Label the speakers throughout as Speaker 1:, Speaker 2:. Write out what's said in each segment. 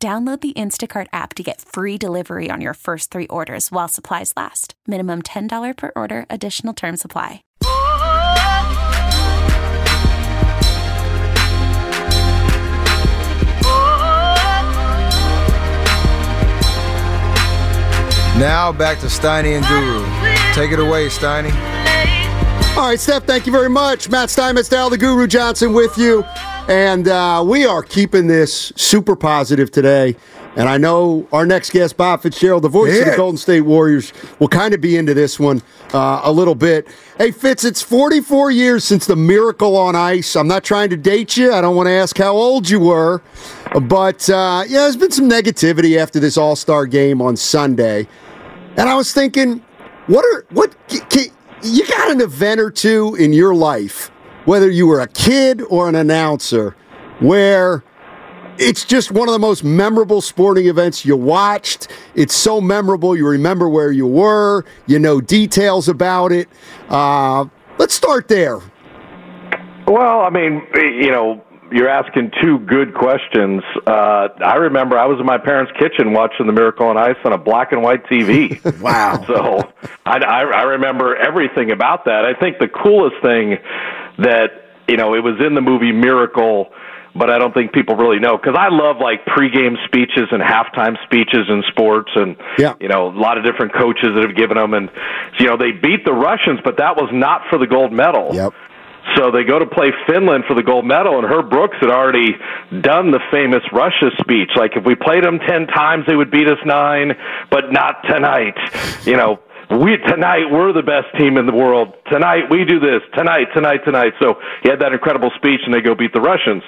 Speaker 1: Download the Instacart app to get free delivery on your first three orders while supplies last. Minimum $10 per order, additional term supply.
Speaker 2: Now back to Steiny and Guru. Take it away, Steiny.
Speaker 3: All right, Steph, thank you very much. Matt Steinmetz, Dal the Guru Johnson with you. And uh, we are keeping this super positive today. And I know our next guest, Bob Fitzgerald, the voice yeah. of the Golden State Warriors, will kind of be into this one uh, a little bit. Hey, Fitz, it's 44 years since the miracle on ice. I'm not trying to date you. I don't want to ask how old you were. But, uh, yeah, there's been some negativity after this All Star game on Sunday. And I was thinking, what are, what, can, you got an event or two in your life, whether you were a kid or an announcer, where it's just one of the most memorable sporting events you watched. It's so memorable. You remember where you were, you know details about it. Uh, let's start there.
Speaker 4: Well, I mean, you know, you're asking two good questions. Uh, I remember I was in my parents' kitchen watching The Miracle on Ice on a black and white TV.
Speaker 3: wow!
Speaker 4: So I, I, I remember everything about that. I think the coolest thing that you know it was in the movie Miracle, but I don't think people really know because I love like pregame speeches and halftime speeches in sports, and
Speaker 3: yeah.
Speaker 4: you know a lot of different coaches that have given them, and you know they beat the Russians, but that was not for the gold medal.
Speaker 3: Yep.
Speaker 4: So they go to play Finland for the gold medal, and Herb Brooks had already done the famous Russia speech. Like, if we played them 10 times, they would beat us nine, but not tonight. You know, we tonight we're the best team in the world. Tonight we do this. Tonight, tonight, tonight. So he had that incredible speech, and they go beat the Russians.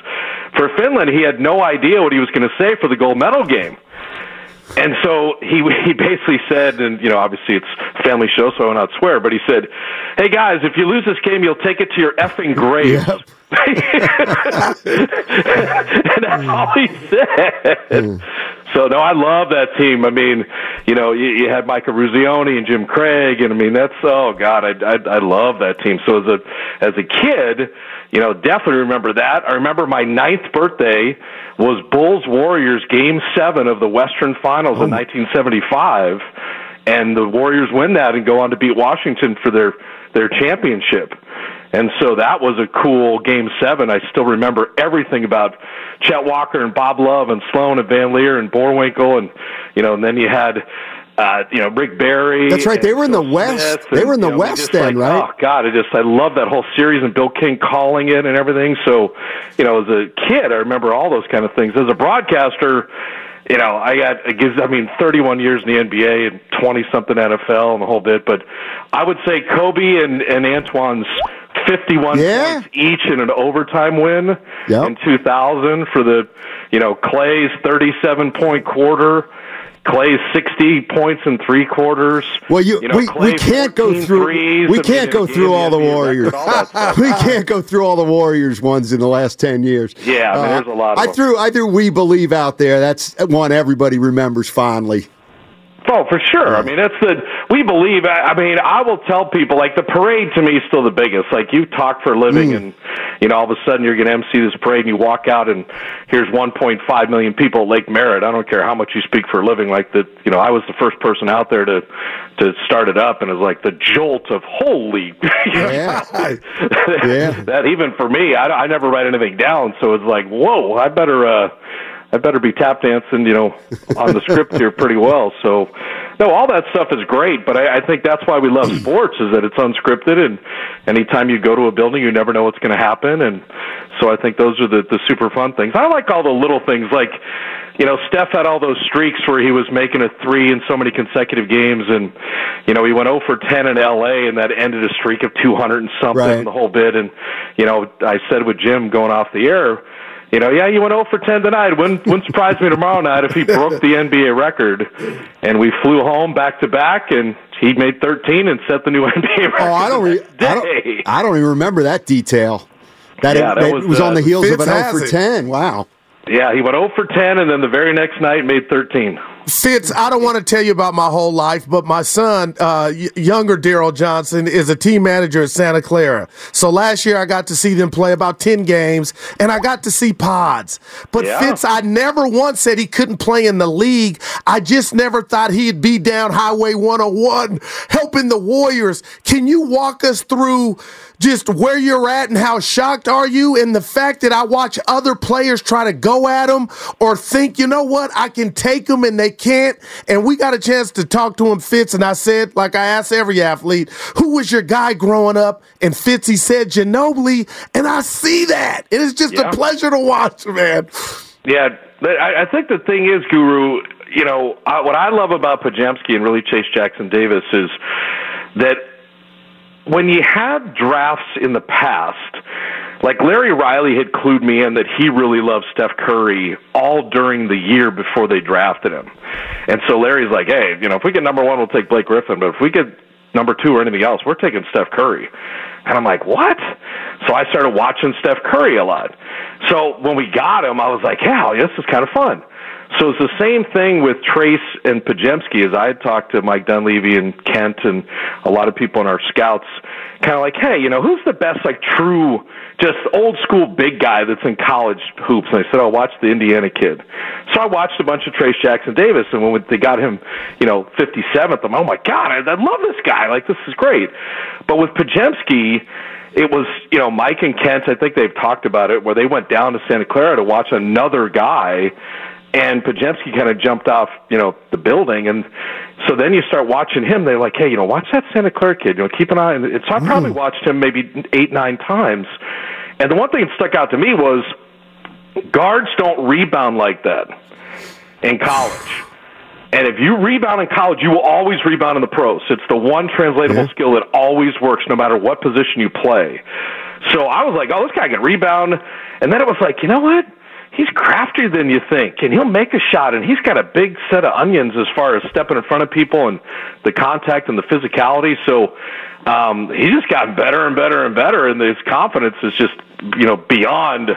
Speaker 4: For Finland, he had no idea what he was going to say for the gold medal game. And so he he basically said, and you know, obviously it's family show, so I will not swear, but he said, "Hey guys, if you lose this game, you'll take it to your effing graves." Yep. And that's all he said. Mm. So no, I love that team. I mean, you know, you, you had Mike Eruzione and Jim Craig, and I mean, that's oh god, I, I I love that team. So as a as a kid, you know, definitely remember that. I remember my ninth birthday was Bulls Warriors Game Seven of the Western Finals oh. in 1975, and the Warriors win that and go on to beat Washington for their their championship. And so that was a cool game seven. I still remember everything about Chet Walker and Bob Love and Sloan and Van Lier and Boerwinkle and you know, and then you had uh, you know, Rick Barry.
Speaker 3: That's right. They were in the West. they were in the you know, West then,
Speaker 4: like,
Speaker 3: right?
Speaker 4: Oh God, I just I love that whole series and Bill King calling it and everything. So, you know, as a kid, I remember all those kind of things. As a broadcaster, you know, I got it gives I mean 31 years in the NBA and 20 something NFL and the whole bit, but I would say Kobe and and Antawn's 51
Speaker 3: yeah.
Speaker 4: points each in an overtime win
Speaker 3: yep.
Speaker 4: in 2000 for the, you know, Klay's 37 point quarter Klay's sixty points in three quarters.
Speaker 3: Well, you,
Speaker 4: you know,
Speaker 3: we, we can't go through we can't go through all the Warriors. All we can't go through all the Warriors ones in the last ten years.
Speaker 4: Yeah, I mean, there's uh, a lot.
Speaker 3: I threw I threw we believe out there. That's one everybody remembers fondly.
Speaker 4: Oh, for sure. I mean, that's the we believe. I mean, I will tell people like the parade to me is still the biggest. Like you talk for a living, mm. and you know, all of a sudden you're going to MC this parade, and you walk out, and here's 1.5 million people at Lake Merritt. I don't care how much you speak for a living. Like the, you know, I was the first person out there to to start it up, and it was like the jolt of holy.
Speaker 3: yeah.
Speaker 4: yeah. that even for me, I, I never write anything down, so it's like, whoa, I better. uh I better be tap dancing, you know, on the script here pretty well. So, no, all that stuff is great, but I, I think that's why we love sports is that it's unscripted, and anytime you go to a building, you never know what's going to happen, and so I think those are the the super fun things. I like all the little things, like you know, Steph had all those streaks where he was making a three in so many consecutive games, and you know, he went 0 for 10 in L.A. and that ended a streak of 200 and something,
Speaker 3: right.
Speaker 4: the whole bit. And you know, I said with Jim going off the air you know, yeah, you went 0 for 10 tonight. Wouldn't, wouldn't surprise me tomorrow night if he broke the NBA record. And we flew home back to back, and he made 13 and set the new NBA record.
Speaker 3: Oh, I don't, re- I don't, I don't even remember that detail. That, yeah, it, that, that was, was uh, on the heels Fitz of an 0 for 10. Wow.
Speaker 4: Yeah, he went 0 for 10, and then the very next night made 13.
Speaker 5: Fitz, I don't want to tell you about my whole life, but my son, uh, younger Daryl Johnson, is a team manager at Santa Clara. So last year I got to see them play about 10 games, and I got to see pods. But yeah. Fitz, I never once said he couldn't play in the league. I just never thought he'd be down Highway 101 helping the Warriors. Can you walk us through just where you're at and how shocked are you in the fact that I watch other players try to go at him or think, you know what, I can take them and they can't. And we got a chance to talk to him, Fitz. And I said, like I asked every athlete, who was your guy growing up? And Fitz, he said Ginobili. And I see that. It is just yeah. a pleasure to watch, man.
Speaker 4: Yeah, I think the thing is, Guru, you know, what I love about Podziemski and really Trayce Jackson Davis is that when you had drafts in the past, like Larry Riley had clued me in that he really loved Steph Curry all during the year before they drafted him. And so Larry's like, hey, you know, if we get number one, we'll take Blake Griffin. But if we get number two or anything else, we're taking Steph Curry. And I'm like, what? So I started watching Steph Curry a lot. So when we got him, I was like, yeah, this is kind of fun. So it's the same thing with Trayce and Podziemski. As I had talked to Mike Dunleavy and Kent and a lot of people in our scouts, kind of like, hey, you know, who's the best like true, just old school big guy that's in college hoops? And I said, oh, watch the Indiana kid. So I watched a bunch of Trayce Jackson Davis, and when they got him, you know, 57th, I'm, oh my god, I, I love this guy. Like this is great. But with Podziemski it was you know Mike and Kent. I think they've talked about it where they went down to Santa Clara to watch another guy and Podziemski kind of jumped off, you know, the building, and so then you start watching him. They're like, "Hey, you know, watch that Santa Clara kid. You know, keep an eye." on it. So I probably mm. watched him maybe eight, nine times, and the one thing that stuck out to me was guards don't rebound like that in college. And if you rebound in college, you will always rebound in the pros. It's the one translatable yeah. skill that always works, no matter what position you play. So I was like, "Oh, this guy can rebound," and then it was like, you know what? He's craftier than you think, and he'll make a shot. And he's got a big set of onions as far as stepping in front of people and the contact and the physicality. So um, he's just gotten better and better and better, and his confidence is just you know beyond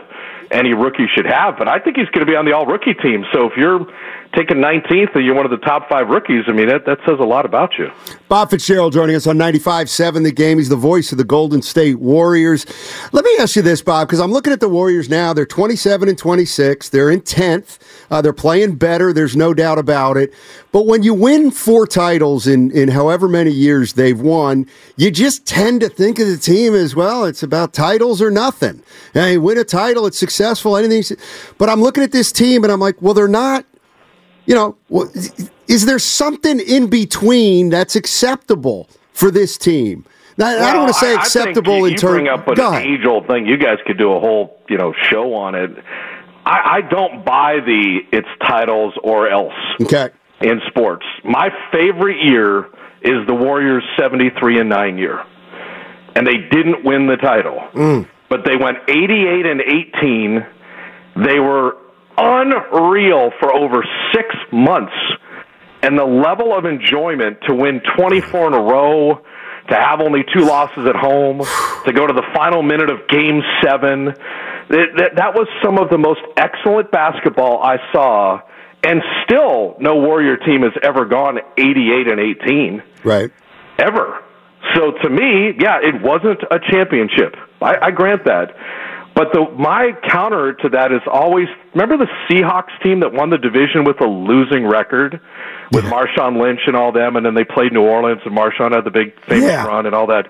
Speaker 4: any rookie should have. But I think he's going to be on the all rookie team. So if you're taking 19th and you're one of the top five rookies, I mean, that, that says a lot about you.
Speaker 3: Bob Fitzgerald joining us on 95.7 The Game. He's the voice of the Golden State Warriors. Let me ask you this, Bob, because I'm looking at the Warriors now. They're 27 and 26. They're in 10th. Uh, they're playing better. There's no doubt about it. But when you win four titles in, in however many years they've won, you just tend to think of the team as well. It's about titles or nothing. Hey, win a title, it's successful, anything. But I'm looking at this team and I'm like, well, they're not you know, is there something in between that's acceptable for this team? Now, well, I don't want to say acceptable
Speaker 4: you,
Speaker 3: in terms.
Speaker 4: Bring up an age-old thing. You guys could do a whole, you know, show on it. I, I don't buy the it's titles or else.
Speaker 3: Okay.
Speaker 4: In sports, my favorite year is the Warriors' seventy-three and nine year, and they didn't win the title,
Speaker 3: mm.
Speaker 4: But they went eighty-eight and eighteen. They were unreal for over six months. And the level of enjoyment to win 24 in a row, to have only two losses at home, to go to the final minute of game seven, it, that, that was some of the most excellent basketball I saw. And still, no Warrior team has ever gone 88 and 18.
Speaker 3: Right.
Speaker 4: Ever. So to me, yeah, it wasn't a championship. I, I grant that. But the my counter to that is always remember the Seahawks team that won the division with a losing record with yeah. Marshawn Lynch and all them, and then they played New Orleans and Marshawn had the big famous yeah. run and all that.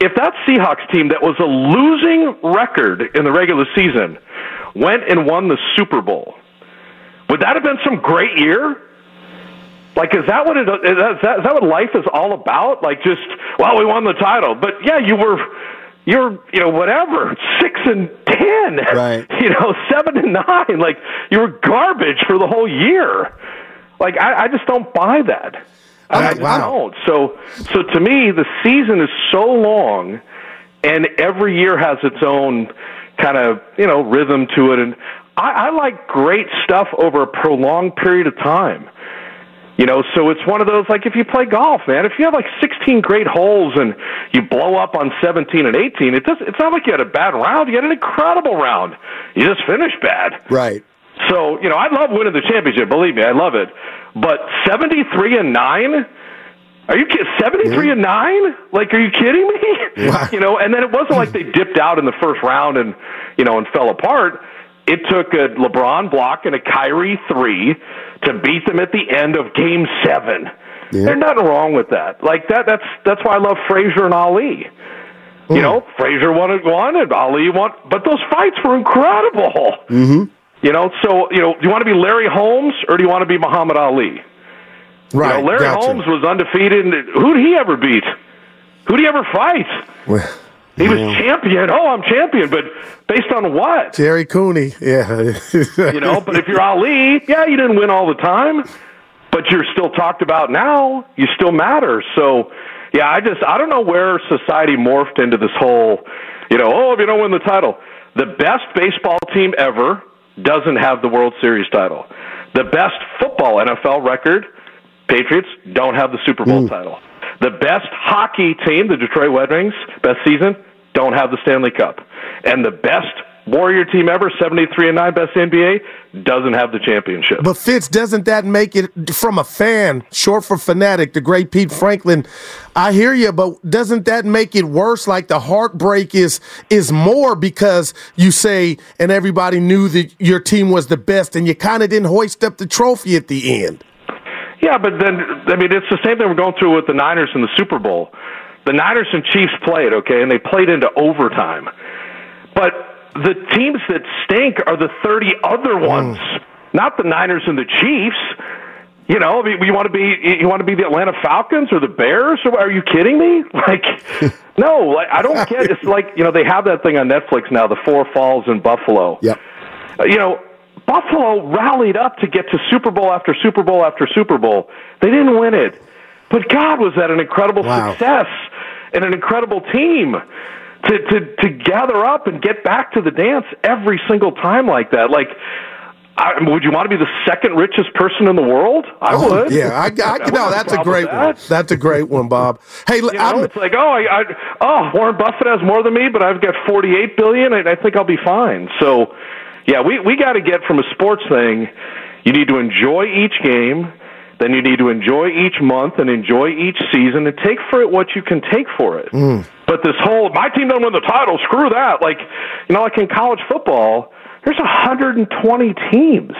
Speaker 4: If that Seahawks team that was a losing record in the regular season went and won the Super Bowl, would that have been some great year? Like, is that what it is? That, is that what life is all about? Like, just well, we won the title, but yeah, you were you're you know whatever. Six and ten.
Speaker 3: Right.
Speaker 4: You know seven and nine. Like you were garbage for the whole year. Like i, I just don't buy that. I, don't. So so to me the season is so long and every year has its own kind of you know rhythm to it, and I, I like great stuff over a prolonged period of time. You know, so it's one of those like if you play golf, man. If you have like 16 great holes and you blow up on 17 and 18, it does. It's not like you had a bad round. You had an incredible round. You just finished bad.
Speaker 3: Right.
Speaker 4: So you know, I love winning the championship. Believe me, I love it. But 73 and nine. Are you kidding? 73 and 9? Like, are you kidding me?
Speaker 3: Wow.
Speaker 4: You know, and then it wasn't like they dipped out in the first round and, you know, and fell apart. It took a LeBron block and a Kyrie three to beat them at the end of game seven.
Speaker 3: Yeah.
Speaker 4: There's nothing wrong with that. Like that that's that's why I love Frazier and Ali. You know, Frazier wanted one and Ali won but those fights were incredible. Mm-hmm. You know, so you know, do you want to be Larry Holmes or do you want to be Muhammad Ali?
Speaker 5: Right.
Speaker 4: You know, Larry
Speaker 5: gotcha.
Speaker 4: Holmes was undefeated. And who did he ever beat? Who did he ever fight?
Speaker 5: Well,
Speaker 4: He was champion. Oh, I'm champion, but based on what?
Speaker 5: Gerry Cooney. Yeah.
Speaker 4: You know, but if you're Ali, yeah, you didn't win all the time, but you're still talked about now. You still matter. So, yeah, I just I don't know where society morphed into this whole, you know, oh, if you don't win the title, the best baseball team ever doesn't have the World Series title. The best football NFL record, Patriots don't have the Super Bowl mm. title. The best hockey team, the Detroit Red Wings, best season, don't have the Stanley Cup. And the best Warrior team ever, 73 and 9, best NBA, doesn't have the championship.
Speaker 5: But Fitz, doesn't that make it from a fan, short for fanatic, the great Pete Franklin? I hear you, but doesn't that make it worse? Like the heartbreak is is more because you say and everybody knew that your team was the best, and you kind of didn't hoist up the trophy at the end.
Speaker 4: Yeah, but then I mean it's the same thing we're going through with the Niners in the Super Bowl. The Niners and Chiefs played, okay, and they played into overtime. But the teams that stink are the 30 other ones, not the Niners and the Chiefs. You know, I mean, you want to be you want to be the Atlanta Falcons or the Bears? Or are you kidding me? Like, no, like I don't get. It's like you know they have that thing on Netflix now, the Four Falls in Buffalo.
Speaker 3: Yep.
Speaker 4: Uh, you know, Buffalo rallied up to get to Super Bowl after Super Bowl after Super Bowl. They didn't win it. But God, was that an incredible
Speaker 3: Wow.
Speaker 4: success and an incredible team to, to, to gather up and get back to the dance every single time like that. Like, I, would you want to be the second richest person in the world? I oh, would.
Speaker 5: Oh, Yeah, I, I,
Speaker 4: wouldn't
Speaker 5: no, that's a great
Speaker 4: with
Speaker 5: one. That's a great one, Bob. Hey,
Speaker 4: You know,
Speaker 5: I'm,
Speaker 4: it's like, oh, I, I, oh, Warren Buffett has more than me, but I've got forty-eight billion, and I think I'll be fine. So, yeah, we we got to get from a sports thing. You need to enjoy each game, then you need to enjoy each month and enjoy each season, and take for it what you can take for it. Hmm. But this whole my team doesn't win the title, screw that. Like, you know, like in college football, there's 120 teams.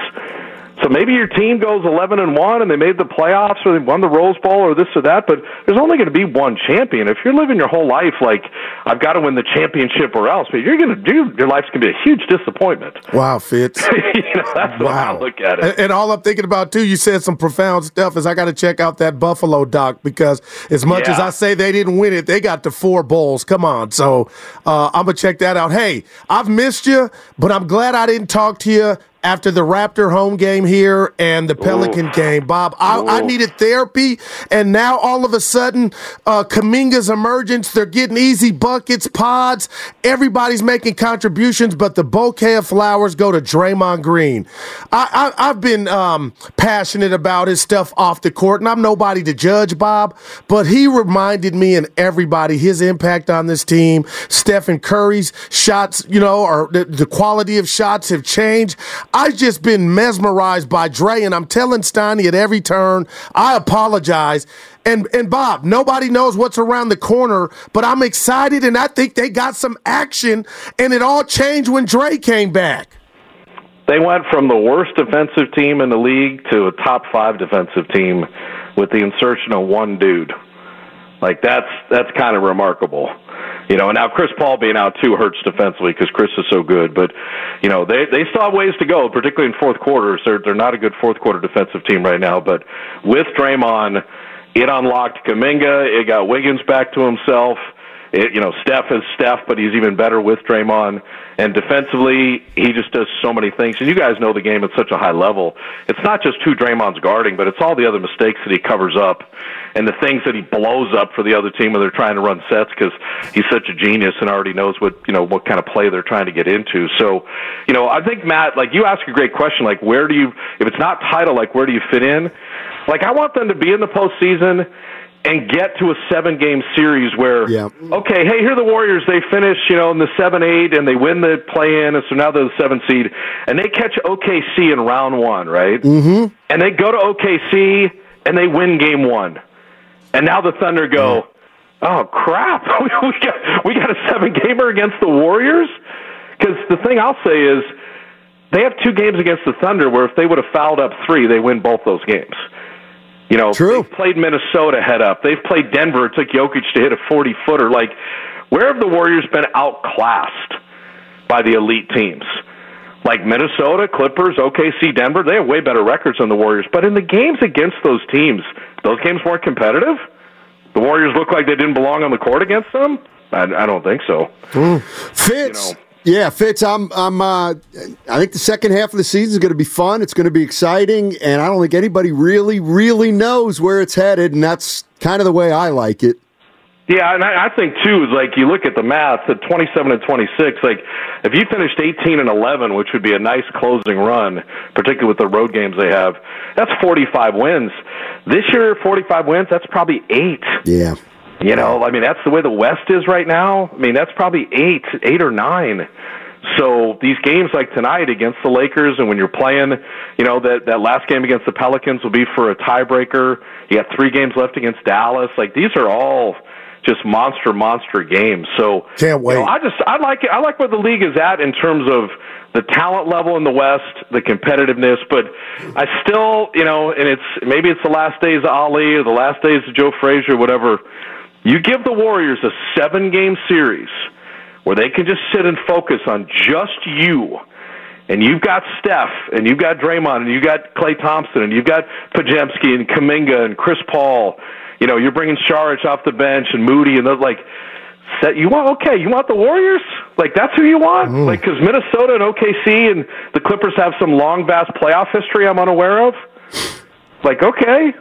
Speaker 4: So maybe your team goes 11 and 1 and they made the playoffs or they won the Rose Bowl or this or that, but there's only going to be one champion. If you're living your whole life like I've got to win the championship or else, but you're going to do your life's going to be a huge disappointment.
Speaker 5: wow, Fitz.
Speaker 4: you know, that's the way I look at it.
Speaker 5: And, and all I'm thinking about too, you said some profound stuff. Is I got to check out that Buffalo doc because as much as I say they didn't win it, they got the four bowls. Come on, so uh, I'm gonna check that out. Hey, I've missed you, but I'm glad I didn't talk to you. After the Raptor home game here and the Pelican game, Bob, I, I needed therapy, and now all of a sudden, uh, Kuminga's emergence. They're getting easy buckets, pods. Everybody's making contributions, but the bouquet of flowers go to Draymond Green. I, I, I've been um, passionate about his stuff off the court, and I'm nobody to judge, Bob, but he reminded me and everybody his impact on this team. Stephen Curry's shots, you know, or the, the quality of shots have changed. I've just been mesmerized by Dre, and I'm telling Steiny at every turn, I apologize. And and Bob, nobody knows what's around the corner, but I'm excited, and I think they got some action, and it all changed when Dre came back.
Speaker 4: They went from the worst defensive team in the league to a top five defensive team with the insertion of one dude. Like that's that's kind of remarkable, you know. And now Chris Paul being out too hurts defensively because Chris is so good. But you know they they still have ways to go, particularly in fourth quarters. They're they're not a good fourth quarter defensive team right now. But with Draymond, it unlocked Kuminga. It got Wiggins back to himself. It, you know, Steph is Steph, but he's even better with Draymond. And defensively, he just does so many things. And you guys know the game at such a high level. It's not just who Draymond's guarding, but it's all the other mistakes that he covers up and the things that he blows up for the other team when they're trying to run sets because he's such a genius and already knows what you know what kind of play they're trying to get into. So, you know, I think Matt, like you ask a great question, like where do you, if it's not title, like where do you fit in? Like I want them to be in the postseason and get to a seven game series where
Speaker 3: Yeah.
Speaker 4: okay, hey, here are the Warriors, they finish, you know, in the seven eight and they win the play in and so now they're the seven seed and they catch OKC in round one, right? Mm-hmm. And they go to OKC and they win game one. And now the Thunder go, Oh crap. we got we got a seven gamer against the Warriors? Because the thing I'll say is they have two games against the Thunder where if they would have fouled up three, they win both those games. You know,
Speaker 3: True.
Speaker 4: they've played Minnesota head up. They've played Denver. It took Jokic to hit a 40 footer. Like, where have the Warriors been outclassed by the elite teams? Like Minnesota, Clippers, OKC, Denver, they have way better records than the Warriors. But in the games against those teams, those games weren't competitive. The Warriors look like they didn't belong on the court against them. I, I don't think so. Mm.
Speaker 3: Fitz.
Speaker 4: You know.
Speaker 3: Yeah, Fitz. I'm. I'm. Uh, I think the second half of the season is going to be fun. It's going to be exciting, and I don't think anybody really, really knows where it's headed, and that's kind of the way I like it.
Speaker 4: Yeah, and I, I think too is like you look at the math at 27 and 26. Like if you finished 18 and 11, which would be a nice closing run, particularly with the road games they have, that's 45 wins. This year, 45 wins. That's probably eight.
Speaker 3: Yeah.
Speaker 4: You know, I mean, that's the way the West is right now. I mean, that's probably eight, eight or nine. So these games like tonight against the Lakers, and when you're playing, you know that that last game against the Pelicans will be for a tiebreaker. You got three games left against Dallas. Like these are all just monster, monster games. So
Speaker 5: Can't wait.
Speaker 4: You know, I just I like it. I like where the league is at in terms of the talent level in the West, the competitiveness. But I still, you know, and it's maybe it's the last days of Ali or the last days of Joe Frazier, whatever. You give the Warriors a seven game series where they can just sit and focus on just you. And you've got Steph, and you've got Draymond, and you've got Klay Thompson, and you've got Podziemski and Kuminga and Chris Paul. You know, you're bringing Saric off the bench and Moody, and those like. Set, you want okay? You want the Warriors? Like that's who you want? Like because Minnesota and OKC and the Clippers have some long, vast playoff history I'm unaware of. Like okay,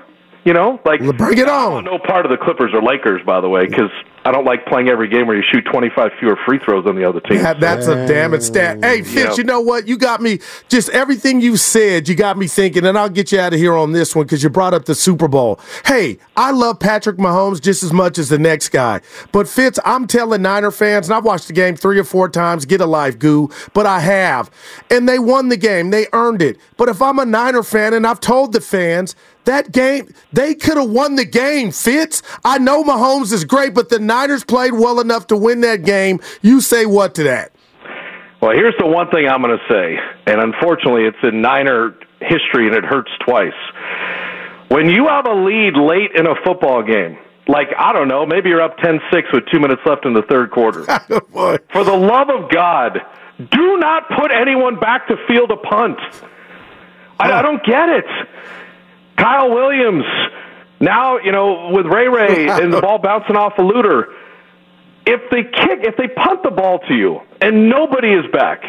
Speaker 4: you know, like
Speaker 5: Well, bring it on.
Speaker 4: No part of the Clippers or Lakers, by the way, because I don't like playing every game where you shoot 25 fewer free throws than the other team.
Speaker 5: That, that's a damn it stat. Hey, Fitz,
Speaker 4: Yeah.
Speaker 5: you know what? You got me, just everything you said, you got me thinking, and I'll get you out of here on this one because you brought up the Super Bowl. Hey, I love Patrick Mahomes just as much as the next guy. But Fitz, I'm telling Niner fans, and I've watched the game three or four times, get a life, goo, but I have. And they won the game, they earned it. But if I'm a Niner fan and I've told the fans, that game, they could have won the game, Fitz. I know Mahomes is great, but the Niners played well enough to win that game. You say what to that?
Speaker 4: Well, here's the one thing I'm going to say, and unfortunately, it's in Niner history, and it hurts twice. When you have a lead late in a football game, like I don't know, maybe you're up 10-6 with two minutes left in the third quarter.
Speaker 5: Oh, boy.
Speaker 4: For the love of God, do not put anyone back to field a punt. I, I don't get it. Kyle Williams, now, you know, with Ray Ray and the ball bouncing off a looter, if they kick, if they punt the ball to you and nobody is back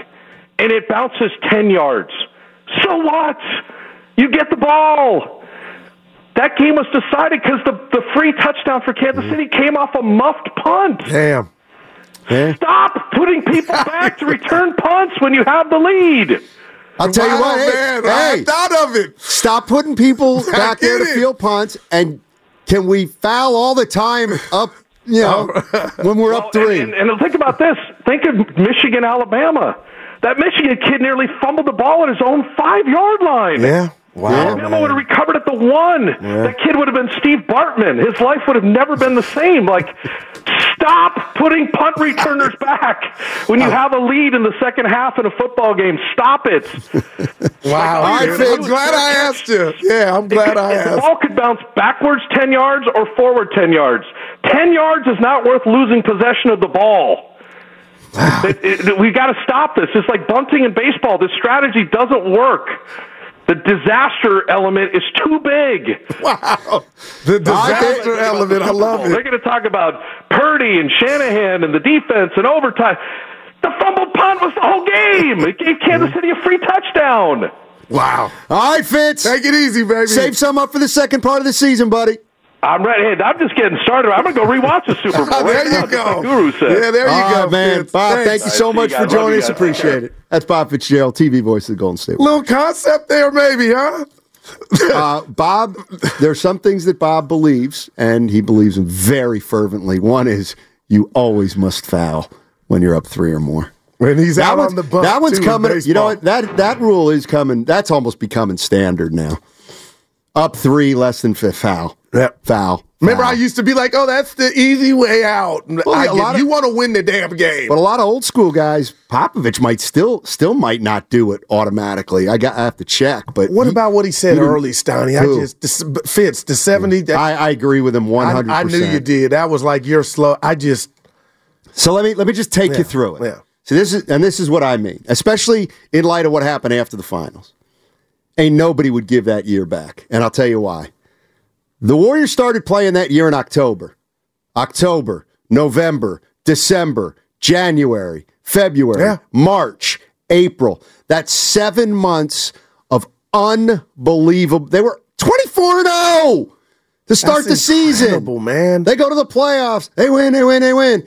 Speaker 4: and it bounces 10 yards, so what? You get the ball. That game was decided because the, the free touchdown for Kansas mm-hmm. City came off a muffed punt.
Speaker 5: Damn.
Speaker 4: Stop putting people back to return punts when you have the lead.
Speaker 3: I'll tell you what. Hey,
Speaker 5: man, I
Speaker 3: hey,
Speaker 5: thought of it.
Speaker 3: stop putting people back there to
Speaker 5: it.
Speaker 3: field punts, and can we foul all the time up? You know, when we're up
Speaker 4: Well,
Speaker 3: three.
Speaker 4: And, and, and think about this. Think of Michigan, Alabama. That Michigan kid nearly fumbled the ball at his own five yard line.
Speaker 5: Yeah. Wow.
Speaker 4: Alabama would have recovered at the one. That kid would have been Steve Bartman. His life would have never been the same. Like, stop putting punt returners back when you have a lead in the second half in a football game. Stop it.
Speaker 5: Wow.
Speaker 4: Like,
Speaker 5: All right,
Speaker 4: who's
Speaker 5: glad I asked you. Yeah, I'm glad I
Speaker 4: if the ball could bounce backwards 10 yards or forward 10 yards. 10 yards is not worth losing possession of the ball. It- it- we've got to stop this. It's like bunting in baseball. This strategy doesn't work. The disaster element is too big.
Speaker 5: Wow. The disaster element. I love it.
Speaker 4: They're going to talk about Purdy and Shanahan and the defense and overtime. The fumbled punt was the whole game. It gave Kansas City a free touchdown.
Speaker 5: Wow.
Speaker 3: All right, Fitz.
Speaker 5: Take it easy, baby.
Speaker 3: Save some up for the second part of the season, buddy.
Speaker 4: I'm ready. Hey, I'm just getting started. I'm going to go rewatch the Super Bowl.
Speaker 5: there
Speaker 4: right
Speaker 5: you
Speaker 4: just like
Speaker 5: go.
Speaker 4: Guru said.
Speaker 5: Yeah, there you
Speaker 3: All
Speaker 5: go,
Speaker 3: right, man.
Speaker 5: Fitz.
Speaker 3: Bob,
Speaker 5: Thanks.
Speaker 3: thank you so much
Speaker 4: you
Speaker 3: for joining us. Appreciate it. That's Bob Fitzgerald, TV voice of the Golden State.
Speaker 5: Little concept there, maybe, huh?
Speaker 3: Uh, Bob, there are some things that Bob believes, and he believes them very fervently. One is you always must foul when you're up three or more.
Speaker 5: When he's
Speaker 3: That
Speaker 5: out
Speaker 3: one's,
Speaker 5: on the bump.
Speaker 3: that one's
Speaker 5: too,
Speaker 3: coming. You know what? That that rule is coming. That's almost becoming standard now. Up three, less than fifth foul.
Speaker 5: Yep.
Speaker 3: Foul.
Speaker 5: Remember,
Speaker 3: foul.
Speaker 5: I used to be like, "Oh, that's the easy way out."
Speaker 3: Well,
Speaker 5: I
Speaker 3: yeah, a lot of-
Speaker 5: you want to win the damn game.
Speaker 3: But a lot of old school guys, Popovich might still still might not do it automatically. I got I have to check. But
Speaker 5: what
Speaker 3: he-
Speaker 5: about what he said
Speaker 3: he
Speaker 5: early, Stoney? I just this, Fitz the seventy. that-
Speaker 3: I, I agree with him one
Speaker 5: I,
Speaker 3: hundred
Speaker 5: I knew you did. That was like you're slow. I just
Speaker 3: So let me let me just take you through it.
Speaker 5: yeah.
Speaker 3: So this is and this is what I mean, especially in light of what happened after the finals. Ain't nobody would give that year back, and I'll tell you why. The Warriors started playing that year in October, October, November, December, January, February,
Speaker 5: Yeah.
Speaker 3: March, April. That's seven months of unbelievable. They were twenty four and zero to start
Speaker 5: That's
Speaker 3: the season.
Speaker 5: incredible, man.
Speaker 3: They go to the playoffs. They win. They win. They win.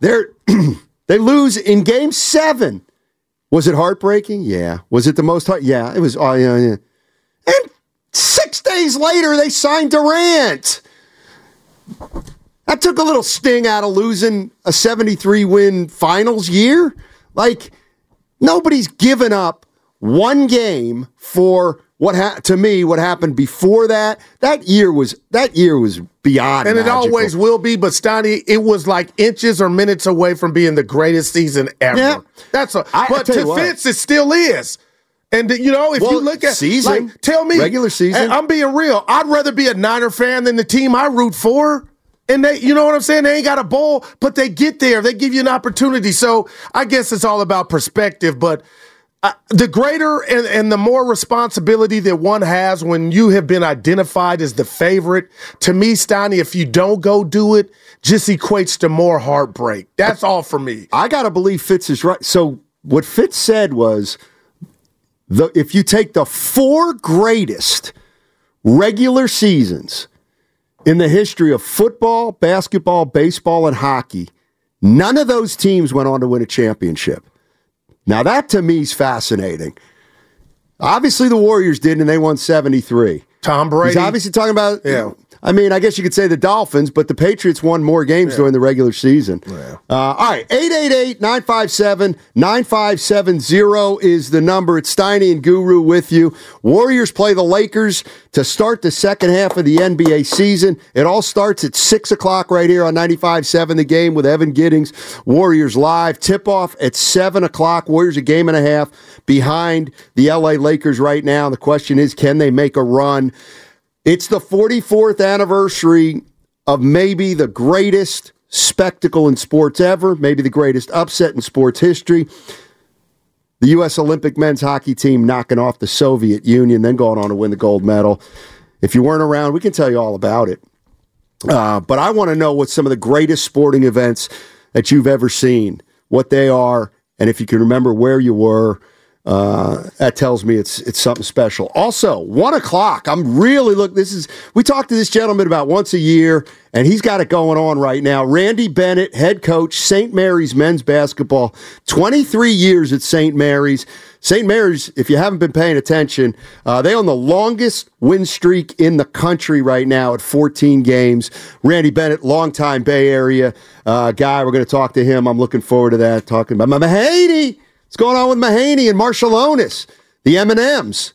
Speaker 3: They're they lose in Game Seven. Was it heartbreaking? Yeah. Was it the most heart? Yeah. It was. Oh yeah. yeah. And days later, they signed Durant. That took a little sting out of losing a 73 win finals year. Like, nobody's given up one game for what ha- to me what happened before that. That year was that year was beyond
Speaker 5: and it always will be. But Stoney, it was like inches or minutes away from being the greatest season ever.
Speaker 3: Yeah.
Speaker 5: That's a.
Speaker 3: I-
Speaker 5: but to. Fitz, it still is. And you know, if you look at
Speaker 3: season,
Speaker 5: like, tell me
Speaker 3: regular season.
Speaker 5: I'm being real. I'd rather be a Niner fan than the team I root for. And they, you know what I'm saying? They ain't got a bowl, but they get there. They give you an opportunity. So I guess it's all about perspective. But uh, the greater and, and the more responsibility that one has when you have been identified as the favorite, to me, Steiny, if you don't go do it, just equates to more heartbreak. That's all for me.
Speaker 3: I gotta believe Fitz is right. So what Fitz said was the if you take the four greatest regular seasons in the history of football, basketball, baseball, and hockey, none of those teams went on to win a championship. Now that to me is fascinating. Obviously the Warriors did and they won 73.
Speaker 5: Tom Brady.
Speaker 3: He's obviously talking about.
Speaker 5: Yeah.
Speaker 3: I mean, I guess you could say the Dolphins, but the Patriots won more games during the regular season. Uh, all right, 888 957 9570 is the number. It's Steiny and Guru with you. Warriors play the Lakers to start the second half of the NBA season. It all starts at 6 o'clock right here on 95.7 The Game with Evan Giddings. Warriors live. Tip off at 7 o'clock. Warriors a game and a half behind the LA Lakers right now. The question is, can they make a run? It's the 44th anniversary of maybe the greatest spectacle in sports ever, maybe the greatest upset in sports history. The U.S. Olympic men's hockey team knocking off the Soviet Union, then going on to win the gold medal. If you weren't around, we can tell you all about it. Uh, but I want to know what some of the greatest sporting events that you've ever seen, what they are, and if you can remember where you were. Uh, that tells me it's it's something special. Also, one o'clock. I'm really look. This is we talk to this gentleman about once a year, and he's got it going on right now. Randy Bennett, head coach, St. Mary's men's basketball, 23 years at St. Mary's. St. Mary's, if you haven't been paying attention, uh, they own the longest win streak in the country right now at 14 games. Randy Bennett, longtime Bay Area uh, guy. We're going to talk to him. I'm looking forward to that. Talking about Mahaney. What's going on with Mahaney and Marciulionis, the M&Ms?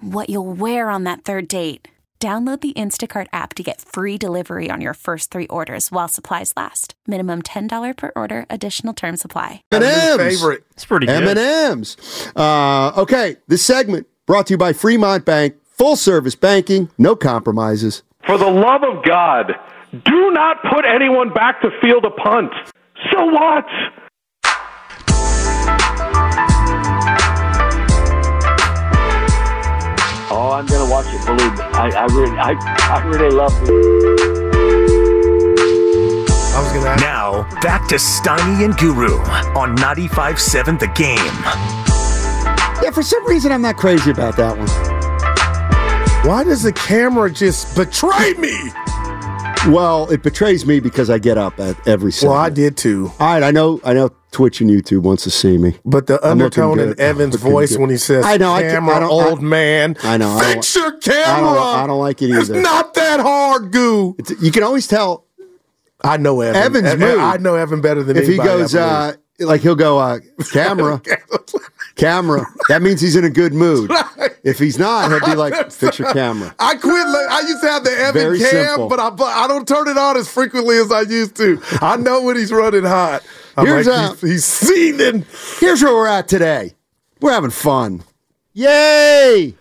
Speaker 1: what you'll wear on that third date. Download the Instacart app to get free delivery on your first three orders while supplies last. Minimum $10 per order, additional term supply.
Speaker 3: M&M's.
Speaker 5: favorite.
Speaker 6: It's pretty good.
Speaker 3: M&M's. Uh, okay, this segment brought to you by Fremont Bank. Full service banking, no compromises.
Speaker 4: For the love of God, do not put anyone back to field a punt. So what?
Speaker 7: Oh, I'm gonna watch it. Believe me, I, I really, I, I really love it.
Speaker 5: I was gonna ask.
Speaker 8: Now, back to Steiny and Guru on 95.7 The Game.
Speaker 3: Yeah, for some reason, I'm not crazy about that one.
Speaker 5: Why does the camera just betray me?
Speaker 3: Well, it betrays me because I get up at every segment.
Speaker 5: Well, I did too.
Speaker 3: All right, I know. I know. Twitch and YouTube wants to see me.
Speaker 5: But the undertone in. Evan's voice
Speaker 3: good.
Speaker 5: when he says,
Speaker 3: I know, I can't-
Speaker 5: camera,
Speaker 3: I don't- I-
Speaker 5: old man.
Speaker 3: I know, I don't-
Speaker 5: Fix your
Speaker 3: I
Speaker 5: camera.
Speaker 3: don't, I don't like it either.
Speaker 5: It's not that hard, Goo.
Speaker 3: It's- you can always tell
Speaker 5: I know Evan.
Speaker 3: Evan's
Speaker 5: E-
Speaker 3: mood.
Speaker 5: I know Evan better than
Speaker 3: if he
Speaker 5: anybody, I
Speaker 3: goes, uh, like he'll go, uh, camera, camera. That means he's in a good mood. If he's not, he'll be like, fix your camera.
Speaker 5: I quit. li- I used to have the Evan
Speaker 3: Very
Speaker 5: cam,
Speaker 3: simple.
Speaker 5: but I but I don't turn it on as frequently as I used to. I know when he's running hot. I'm
Speaker 3: Here's
Speaker 5: like,
Speaker 3: a-
Speaker 5: he's, he's seething.
Speaker 3: Here's where we're at today. We're having fun. Yay!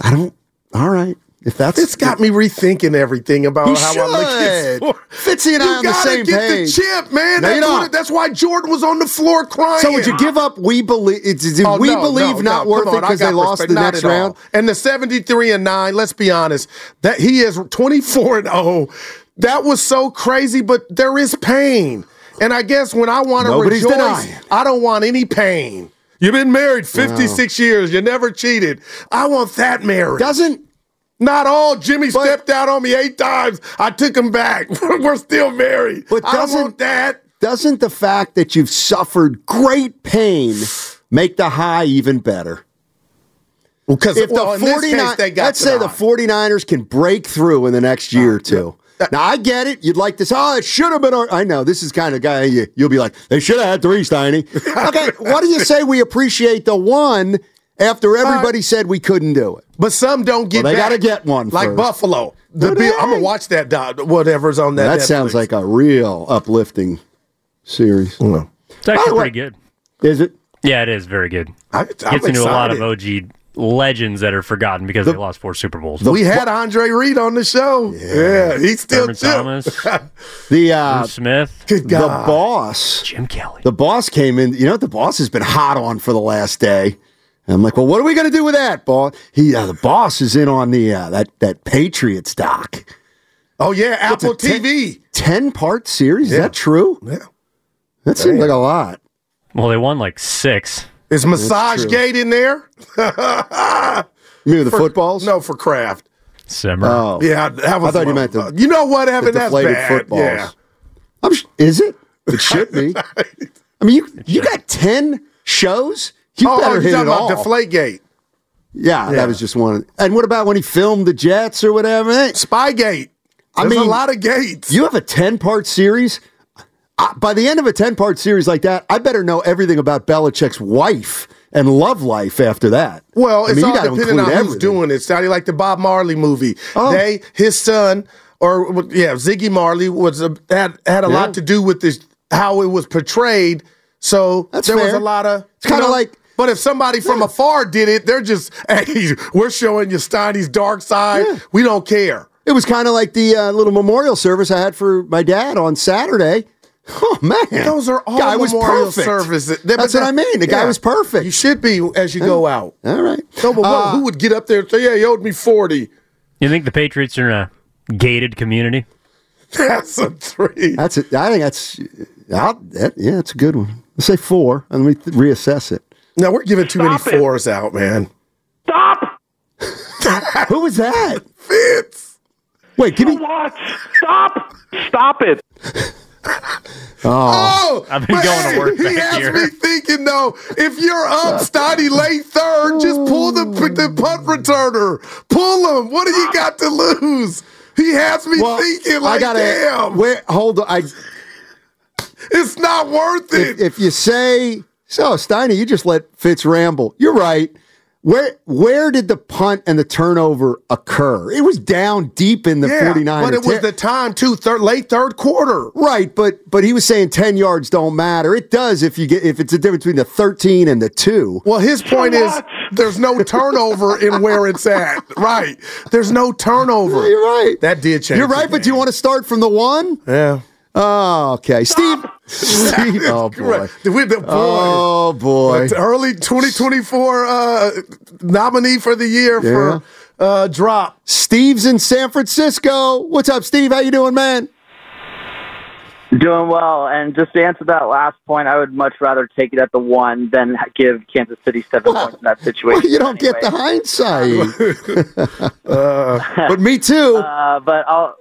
Speaker 3: I don't. All right. If that's
Speaker 5: It's got me rethinking everything about
Speaker 3: You
Speaker 5: how I look at
Speaker 3: should. Fitzy and I on the
Speaker 5: gotta
Speaker 3: same
Speaker 5: get
Speaker 3: page.
Speaker 5: the chip, man.
Speaker 3: No,
Speaker 5: that's, what it- that's why Jordan was on the floor crying.
Speaker 3: So would you give up? We believe. It's, did
Speaker 5: Oh,
Speaker 3: we
Speaker 5: no,
Speaker 3: believe
Speaker 5: no,
Speaker 3: not
Speaker 5: no,
Speaker 3: worth it
Speaker 5: on, I
Speaker 3: because they lost the next round?
Speaker 5: And the 73 and 9, let's be honest, that he is 24 and 0. That was so crazy, but there is pain. And I guess when I want to rejoice,
Speaker 3: denying.
Speaker 5: I don't want any pain. You've been married 56 years. You never cheated. I want that marriage.
Speaker 3: Doesn't
Speaker 5: Not all. Jimmy
Speaker 3: But-
Speaker 5: stepped out on me eight times. I took him back. We're still married.
Speaker 3: But doesn't-
Speaker 5: want that.
Speaker 3: doesn't the fact that you've suffered great pain make the high even better?
Speaker 5: Because
Speaker 3: If
Speaker 5: well,
Speaker 3: the
Speaker 5: in this
Speaker 3: 49
Speaker 5: case,
Speaker 3: let's say the
Speaker 5: high.
Speaker 3: 49ers can break through in the next year or two. Now I get it. You'd like this. Oh, it should have been. Our, I know this is kind of guy you, you'll be like. They should have had three, Steiny. Okay, what do you say we appreciate the one after everybody said we couldn't do it?
Speaker 5: But some don't get.
Speaker 3: Well, they gotta get one
Speaker 5: like
Speaker 3: first.
Speaker 5: Buffalo. The
Speaker 3: Do
Speaker 5: Bill,
Speaker 3: they?
Speaker 5: I'm gonna watch that. Dot, whatever's on that.
Speaker 3: That
Speaker 5: Netflix.
Speaker 3: sounds like a real uplifting series. Mm-hmm.
Speaker 6: It's actually
Speaker 3: By way-
Speaker 6: pretty good.
Speaker 3: Is it?
Speaker 6: Yeah, it is very good.
Speaker 5: I, I'm
Speaker 6: Gets into a lot of. OG legends that are forgotten because they lost four Super Bowls.
Speaker 5: We had Andre Reed on the show. Yeah, he's still
Speaker 6: Thurman. Thomas,
Speaker 3: The uh,
Speaker 6: Bruce Smith,
Speaker 5: Good
Speaker 3: the boss.
Speaker 6: Jim Kelly.
Speaker 3: The boss came in. You know what the boss has been hot on for the last day. And I'm like, well, what are we going to do with that, boss? He, uh, the boss is in on the uh, that that Patriots doc.
Speaker 5: Oh yeah, Apple
Speaker 3: What's it,
Speaker 5: TV.
Speaker 3: Ten part series. Is that true?
Speaker 5: Yeah.
Speaker 3: That seems like a lot.
Speaker 6: Well, they won like six.
Speaker 5: Is Massage. Gate in there?
Speaker 3: You mean the footballs?
Speaker 5: No, for Kraft.
Speaker 6: Simmer.
Speaker 3: Oh,
Speaker 5: Yeah, that was.
Speaker 3: I thought you meant the-
Speaker 5: You know what,
Speaker 3: the
Speaker 5: Evan? That's bad.
Speaker 3: footballs.
Speaker 5: Yeah.
Speaker 3: I'm sh- is it? It should be. I mean, you you got ten shows. You
Speaker 5: Oh,
Speaker 3: better
Speaker 5: you're
Speaker 3: hit
Speaker 5: talking
Speaker 3: it
Speaker 5: about
Speaker 3: all.
Speaker 5: Deflate Gate,
Speaker 3: yeah,
Speaker 5: Yeah.
Speaker 3: that was just one. And what about when he filmed the Jets or whatever?
Speaker 5: Spygate.
Speaker 3: I
Speaker 5: There's
Speaker 3: mean,
Speaker 5: a lot of gates.
Speaker 3: You have a 10 part series. I, by the end of a 10 part series like that, I better know everything about Belichick's wife and love life after that.
Speaker 5: Well,
Speaker 3: I mean, you
Speaker 5: all depending on
Speaker 3: include
Speaker 5: who's
Speaker 3: everything.
Speaker 5: doing it. Sounding like the Bob Marley movie.
Speaker 3: Oh.
Speaker 5: They, his son, or yeah, Ziggy Marley was a, had had a
Speaker 3: Yeah.
Speaker 5: lot to do with this how it was portrayed. So
Speaker 3: That's
Speaker 5: there was a lot of.
Speaker 3: It's kinda like-
Speaker 5: But if somebody from afar did it, they're just, hey, we're showing you Steiny's dark side.
Speaker 3: Yeah.
Speaker 5: We don't care.
Speaker 3: It was kind of like the uh, little memorial service I had for my dad on Saturday. Oh man,
Speaker 5: Those are all
Speaker 3: guy was
Speaker 5: memorial
Speaker 3: perfect.
Speaker 5: services.
Speaker 3: That's what I mean. The guy was perfect.
Speaker 5: You should be as you go out.
Speaker 3: All right.
Speaker 5: No, but what,
Speaker 3: Uh,
Speaker 5: who would get up there and say, "Yeah, he owed me 40.
Speaker 6: You think the Patriots are in a gated community?
Speaker 5: That's a three.
Speaker 3: That's it. I think that's I'll, that, yeah, it's a good one. Let's say four, and we th- reassess it.
Speaker 5: Now we're giving too
Speaker 4: Stop
Speaker 5: many
Speaker 4: it.
Speaker 5: fours out, man.
Speaker 4: Stop!
Speaker 3: Who was that?
Speaker 5: Fitz.
Speaker 3: Wait, give me.
Speaker 4: What? Stop! Stop it!
Speaker 5: Oh.
Speaker 6: oh, I've been
Speaker 5: but
Speaker 6: going to work
Speaker 5: He
Speaker 6: back
Speaker 5: has
Speaker 6: here.
Speaker 5: me thinking though. If you're up, Stoddy late third, just pull the the punt returner. Pull him. What do you got to lose? He has me
Speaker 3: Well,
Speaker 5: thinking
Speaker 3: I
Speaker 5: like,
Speaker 3: gotta.
Speaker 5: damn,
Speaker 3: Where? Hold on. I
Speaker 5: it's not worth it.
Speaker 3: if, if you say so, Steiny, you just let Fitz ramble. You're right. Where where did the punt and the turnover occur? It was down deep in the
Speaker 5: Yeah,
Speaker 3: 49
Speaker 5: but it was the time too, third, late third quarter.
Speaker 3: Right, but but he was saying 10 yards don't matter. It does if you get if it's a difference between the 13 and the 2.
Speaker 5: Well, his point is there's no turnover in where it's at. Right. There's no turnover.
Speaker 3: You're right.
Speaker 5: That did change.
Speaker 3: You're
Speaker 5: the
Speaker 3: right, but
Speaker 5: do
Speaker 3: you want to start from the 1?
Speaker 5: Yeah.
Speaker 3: Oh, okay. Steve Steve Oh boy.
Speaker 5: Correct. The boy.
Speaker 3: Oh boy.
Speaker 5: The early 2024 uh, nominee for the year
Speaker 3: Yeah.
Speaker 5: for uh, drop.
Speaker 3: Steve's in San Francisco. What's up, Steve? How you doing, man?
Speaker 9: Doing well, and just to answer that last point, I would much rather take it at the one than give Kansas City seven points in that situation.
Speaker 3: you don't get the hindsight. but me too.
Speaker 9: Uh, but I'll,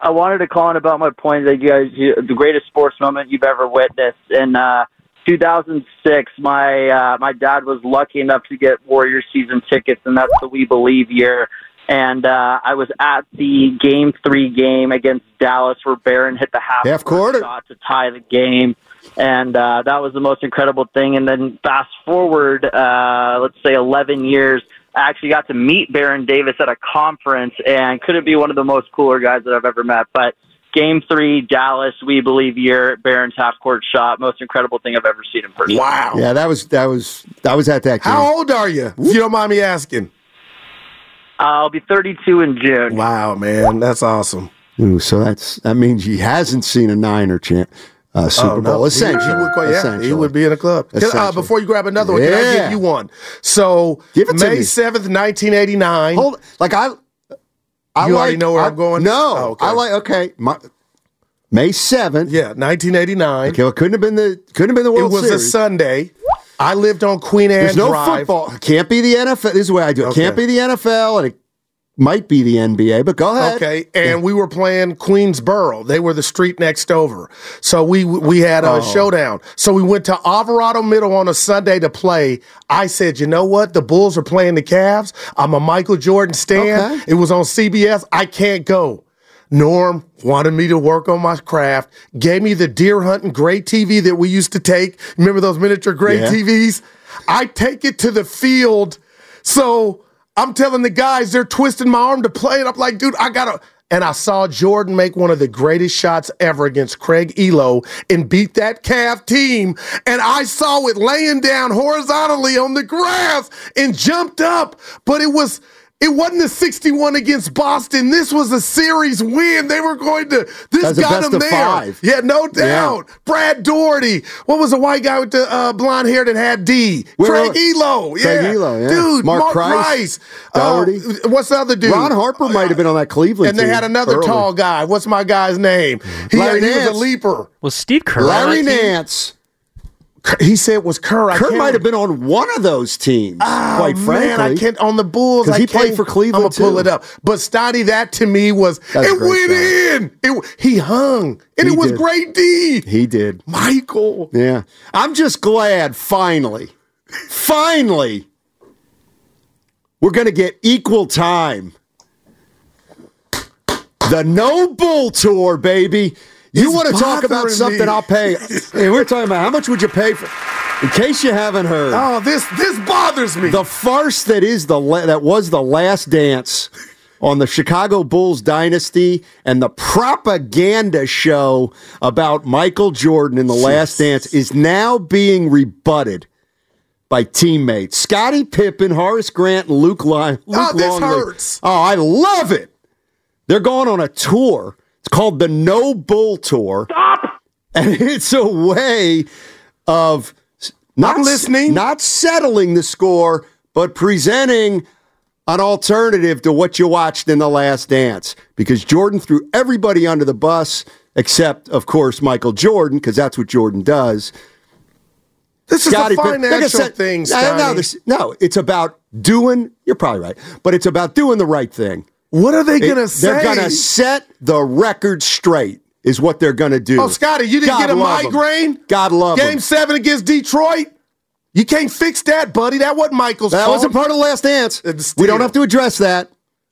Speaker 9: I wanted to call in about my point that you guys, you, the greatest sports moment you've ever witnessed. In uh, 2006, my uh, my dad was lucky enough to get Warrior season tickets, and that's the We Believe year. And uh, I was at the Game Three game against Dallas, where Baron hit the half,
Speaker 3: Half quarter.
Speaker 9: shot to tie the game, and uh, that was the most incredible thing. And then fast forward, uh, let's say 11 years, I actually got to meet Baron Davis at a conference, and couldn't be one of the most cooler guys that I've ever met. But Game Three, Dallas, we believe year, Baron's half court shot, most incredible thing I've ever seen in person.
Speaker 5: Wow.
Speaker 3: Yeah, that was that was that was at that game.
Speaker 5: How old are you? If you don't mind me asking.
Speaker 9: I'll be 32 in June.
Speaker 5: Wow, man. That's awesome.
Speaker 3: Ooh, so that's that means he hasn't seen a Niner champ uh, Super
Speaker 5: Oh, no.
Speaker 3: Bowl.
Speaker 5: He-
Speaker 3: Essentially,
Speaker 5: He, would, quite- yeah,
Speaker 3: essentially.
Speaker 5: he would be in a club. Can- Uh, before you grab another one, can I
Speaker 3: Yeah.
Speaker 5: give you one? So,
Speaker 3: Give it
Speaker 5: May 7th, 1989.
Speaker 3: Hold, like I, I
Speaker 5: You
Speaker 3: like,
Speaker 5: already know where
Speaker 3: I-
Speaker 5: I'm going?
Speaker 3: No,
Speaker 5: Oh, okay.
Speaker 3: I like. Okay, my, May seventh.
Speaker 5: Yeah, 1989.
Speaker 3: Okay, well, couldn't have been the couldn't have been the world. Series.
Speaker 5: it was a Sunday. I lived on Queen Anne
Speaker 3: There's no
Speaker 5: Drive.
Speaker 3: football. Can't be the NFL. This is the way I do it.
Speaker 5: Okay.
Speaker 3: Can't be the NFL, and it might be the NBA. But go ahead.
Speaker 5: Okay, and we were playing Queensboro. They were the street next over. So we we had a
Speaker 3: Oh.
Speaker 5: showdown. So we went to Alvarado Middle on a Sunday to play. I said, you know what? The Bulls are playing the Cavs. I'm a Michael Jordan stan.
Speaker 3: Okay.
Speaker 5: It was on CBS. I can't go. Norm wanted me to work on my craft, gave me the deer hunting gray TV that we used to take. Remember those miniature gray
Speaker 3: Yeah.
Speaker 5: TVs? I take it to the field. So I'm telling the guys they're twisting my arm to play, it. I'm like, dude, I gotta. And I saw Jordan make one of the greatest shots ever against Craig Ehlo and beat that Cav team. And I saw it laying down horizontally on the grass and jumped up, but it was. It wasn't a 61 against Boston. This was a series win. They were going to. This
Speaker 3: That's a
Speaker 5: got
Speaker 3: best
Speaker 5: them there.
Speaker 3: five.
Speaker 5: Yeah, no doubt. Brad Daugherty. What was the white guy with the uh, blonde hair that had D?
Speaker 3: Wait,
Speaker 5: Craig
Speaker 3: wait, wait.
Speaker 5: Ehlo. Yeah.
Speaker 3: Craig Ehlo, yeah.
Speaker 5: Dude,
Speaker 3: Mark
Speaker 5: Mark,
Speaker 3: Price,
Speaker 5: Price.
Speaker 3: Daugherty.
Speaker 5: Uh, what's the other dude?
Speaker 3: Ron Harper might have been on that Cleveland
Speaker 5: And they
Speaker 3: team
Speaker 5: had another
Speaker 3: early.
Speaker 5: tall guy. What's my guy's name? He,
Speaker 3: Larry
Speaker 5: he was
Speaker 3: Nance.
Speaker 5: a leaper.
Speaker 6: Was Steve Kerr?
Speaker 3: Larry
Speaker 6: that team?
Speaker 3: Nance.
Speaker 5: He said it was Kerr. I
Speaker 3: Kurt might have been on one of those teams.
Speaker 5: Oh,
Speaker 3: quite frankly,
Speaker 5: man, I can't on the Bulls. I
Speaker 3: he played
Speaker 5: can't-
Speaker 3: for Cleveland,
Speaker 5: I'm gonna pull it up. But Stotty, that to me was
Speaker 3: That's
Speaker 5: it went
Speaker 3: shot.
Speaker 5: in. It he hung, and
Speaker 3: He
Speaker 5: it was
Speaker 3: did.
Speaker 5: great D.
Speaker 3: He did.
Speaker 5: Michael.
Speaker 3: Yeah. I'm just glad finally, finally, we're going to get equal time. The No Bull Tour, baby. You want to talk about something
Speaker 5: me.
Speaker 3: I'll pay. Hey, we're talking about how much would you pay for In case you haven't heard.
Speaker 5: Oh, this this bothers me.
Speaker 3: The farce that is the la- that was the last dance on the Chicago Bulls dynasty and the propaganda show about Michael Jordan in the last dance is now being rebutted by teammates Scottie Pippen, Horace Grant, and Luke, Li- Luke
Speaker 5: Oh, this
Speaker 3: Longley.
Speaker 5: hurts.
Speaker 3: Oh, I love it. They're going on a tour. It's called the No Bull Tour. Stop. And it's a way of not
Speaker 5: I'm listening.
Speaker 3: not settling the score, but presenting an alternative to what you watched in the last dance. Because Jordan threw everybody under the bus, except, of course, Michael Jordan, because that's what Jordan does.
Speaker 5: this is
Speaker 3: Scottie
Speaker 5: a
Speaker 3: Pippen- like I
Speaker 5: financial
Speaker 3: said,
Speaker 5: thing,
Speaker 3: no, no, no, it's about doing. You're probably right, but it's about doing the right thing.
Speaker 5: What are they gonna say?
Speaker 3: They're gonna set the record straight. Is what they're gonna do.
Speaker 5: Oh, Scottie, you didn't
Speaker 3: God
Speaker 5: get a
Speaker 3: love 'em.
Speaker 5: migraine?
Speaker 3: God love 'em.
Speaker 5: Game seven against Detroit. You can't fix that, buddy. That wasn't Michael's
Speaker 3: That
Speaker 5: fault.
Speaker 3: wasn't part of the last dance. We don't have to address that.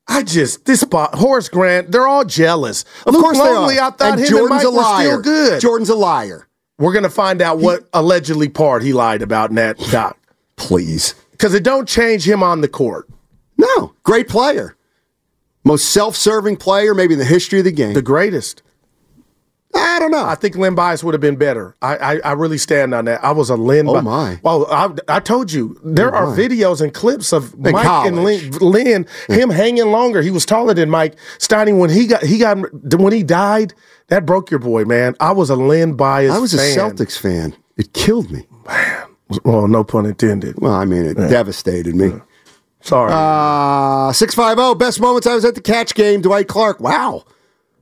Speaker 5: I just this spot Horace Grant. They're all jealous.
Speaker 3: Of
Speaker 5: Luke
Speaker 3: course
Speaker 5: Longley,
Speaker 3: they are.
Speaker 5: I thought
Speaker 3: and
Speaker 5: him
Speaker 3: Jordan's
Speaker 5: and
Speaker 3: a
Speaker 5: were
Speaker 3: liar.
Speaker 5: still good.
Speaker 3: Jordan's a liar.
Speaker 5: We're gonna find out what allegedly part he lied about in that doc.
Speaker 3: Please.
Speaker 5: because it don't change him on the court.
Speaker 3: No, great player. Most self-serving player maybe in the history of the game.
Speaker 5: The greatest.
Speaker 3: I don't know.
Speaker 5: I think Len Bias would have been better. I, I, I really stand on that. I was a Len.
Speaker 3: Oh,
Speaker 5: Bi-
Speaker 3: my.
Speaker 5: Well, I, I told you there
Speaker 3: Oh,
Speaker 5: are
Speaker 3: my.
Speaker 5: videos and clips of
Speaker 3: In
Speaker 5: Mike and Len,
Speaker 3: college.
Speaker 5: Len him hanging longer. He was taller than Mike Steiny when he got he got when he died. That broke your boy, man. I was a Len Bias.
Speaker 3: I was a. Celtics fan. It killed me.
Speaker 5: Man, Well, no pun intended.
Speaker 3: Well, I mean, it devastated me.
Speaker 5: Sorry.
Speaker 3: Uh, 650, best moments I was at the catch game, Dwight Clark. Wow.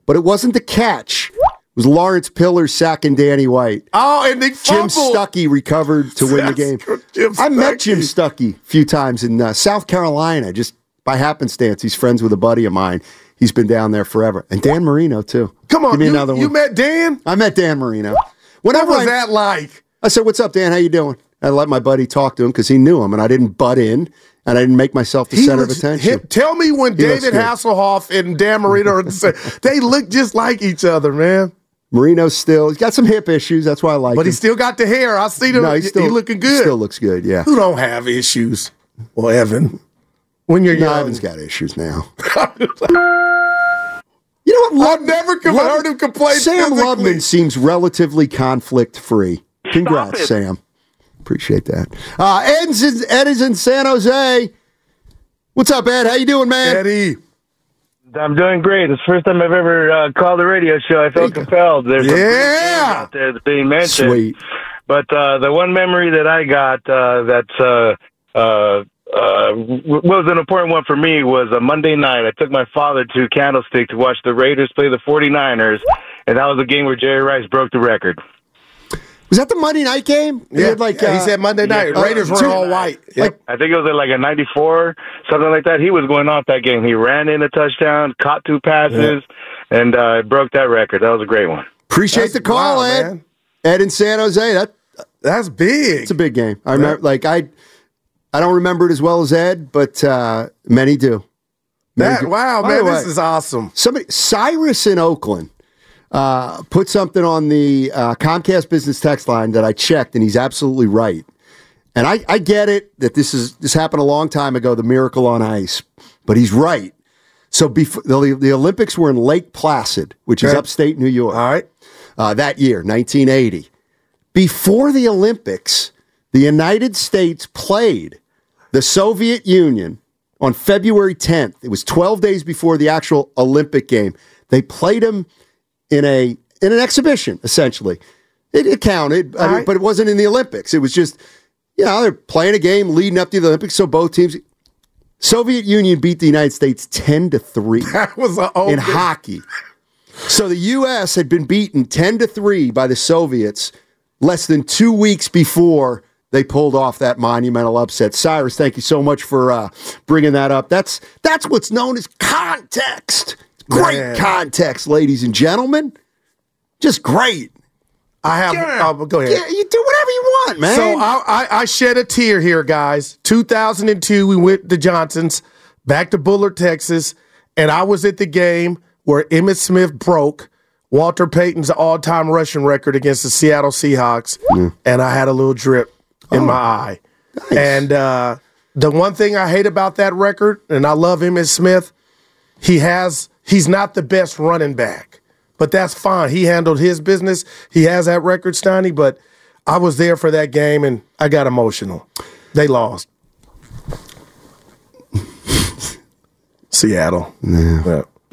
Speaker 3: But it wasn't the catch. It was Lawrence Pillar sacking Danny White.
Speaker 5: oh, and they
Speaker 3: Jim. Stuckey recovered to win the game.
Speaker 5: Jim
Speaker 3: I met Jim
Speaker 5: Stuckey.
Speaker 3: A few times in uh, South Carolina, just by happenstance. He's friends with a buddy of mine. He's been down there forever. And Dan Marino, too.
Speaker 5: Come on,
Speaker 3: Give me
Speaker 5: you,
Speaker 3: another
Speaker 5: you met Dan.
Speaker 3: I met Dan Marino.
Speaker 5: What was
Speaker 3: I,
Speaker 5: that like?
Speaker 3: I said, "What's up, Dan? How you doing?" I let my buddy talk to him because he knew him, and I didn't butt in, and I didn't make myself the
Speaker 5: He
Speaker 3: center of attention.
Speaker 5: him- tell me when
Speaker 3: He
Speaker 5: David. Hasselhoff and Dan Marino are the same. They look just like each other, man.
Speaker 3: Marino's still he's got some hip issues. That's why I like him.
Speaker 5: But
Speaker 3: him.
Speaker 5: he still got the hair. I see him.
Speaker 3: no, he's still
Speaker 5: he looking good.
Speaker 3: Still looks good. Yeah.
Speaker 5: Who don't have issues? Well, Evan, when you're
Speaker 3: No,
Speaker 5: young,
Speaker 3: Evan's got issues now. you know what?
Speaker 5: I've never com-
Speaker 3: Love-
Speaker 5: heard him complain.
Speaker 3: Sam
Speaker 5: physically.
Speaker 3: Loveman seems relatively conflict free. Congrats. Sam. Appreciate that. Uh, Ed's in, Ed is in San Jose. What's up, Ed? How you doing, man?
Speaker 5: Eddie.
Speaker 10: I'm doing great. It's the first time I've ever uh, called a radio show. I felt compelled. There's some great
Speaker 5: Yeah.
Speaker 10: out there that's being mentioned.
Speaker 3: Sweet.
Speaker 10: But uh, the one memory that I got uh, that's uh, uh, uh, w- was an important one for me was a Monday night. I took my father to Candlestick to watch the Raiders play the 49ers, and that was the game where Jerry Rice broke the record.
Speaker 3: Was that the Monday night game? They
Speaker 5: Yeah,
Speaker 3: had like
Speaker 5: yeah, he
Speaker 3: uh,
Speaker 5: said Monday night.
Speaker 3: uh,
Speaker 5: Raiders were all white. Yep.
Speaker 10: I think it was at like a 94, something like that. He was going off that game. He ran in a touchdown, caught two passes, and uh, broke that record. That was a great one.
Speaker 3: Appreciate
Speaker 5: That's
Speaker 3: the call,
Speaker 5: wild,
Speaker 3: Ed.
Speaker 5: man.
Speaker 3: Ed in San Jose. That
Speaker 5: That's big.
Speaker 3: it's a big game. I remember, like I, I don't remember it as well as Ed, but uh, many do. Many
Speaker 5: that
Speaker 3: do.
Speaker 5: wow,
Speaker 3: By the
Speaker 5: man, this
Speaker 3: way,
Speaker 5: is awesome.
Speaker 3: Somebody, Cyrus in Oakland, uh, put something on the uh, Comcast business text line that I checked, and he's absolutely right. And I, I get it that this is this happened a long time ago, the miracle on ice, but he's right. So before the, the Olympics were in Lake Placid, which is upstate New York,
Speaker 5: All right.
Speaker 3: uh, that year, 1980. Before the Olympics, the United States played the Soviet Union on February 10th. It was 12 days before the actual Olympic game. They played them in a in an exhibition, essentially. It, it counted, I mean,
Speaker 5: right.
Speaker 3: but it wasn't in the Olympics. It was just, you know, they're playing a game leading up to the Olympics, so both teams. Soviet Union beat the United States 10 to 3
Speaker 5: That was an
Speaker 3: in hockey. So the U.S. had been beaten 10 to 3 by the Soviets less than two weeks before they pulled off that monumental upset. Cyrus, thank you so much for uh, bringing that up. That's that's what's known as context. Great
Speaker 5: Man.
Speaker 3: context, ladies and gentlemen. Just great.
Speaker 5: I have. oh, go ahead.
Speaker 3: Yeah, you do whatever you want, man.
Speaker 5: So I, I, I shed a tear here, guys. 2002, we went to Johnson's, back to Bullard, Texas, and I was at the game where Emmitt Smith broke Walter Payton's all-time rushing record against the Seattle Seahawks, and I had a little drip in my eye. And uh, the one thing I hate about that record, and I love Emmitt Smith, he has he's not the best running back, but that's fine. He handled his business. He has that record, Steiny. But I was there for that game, and I got emotional. They lost. Seattle. Yeah.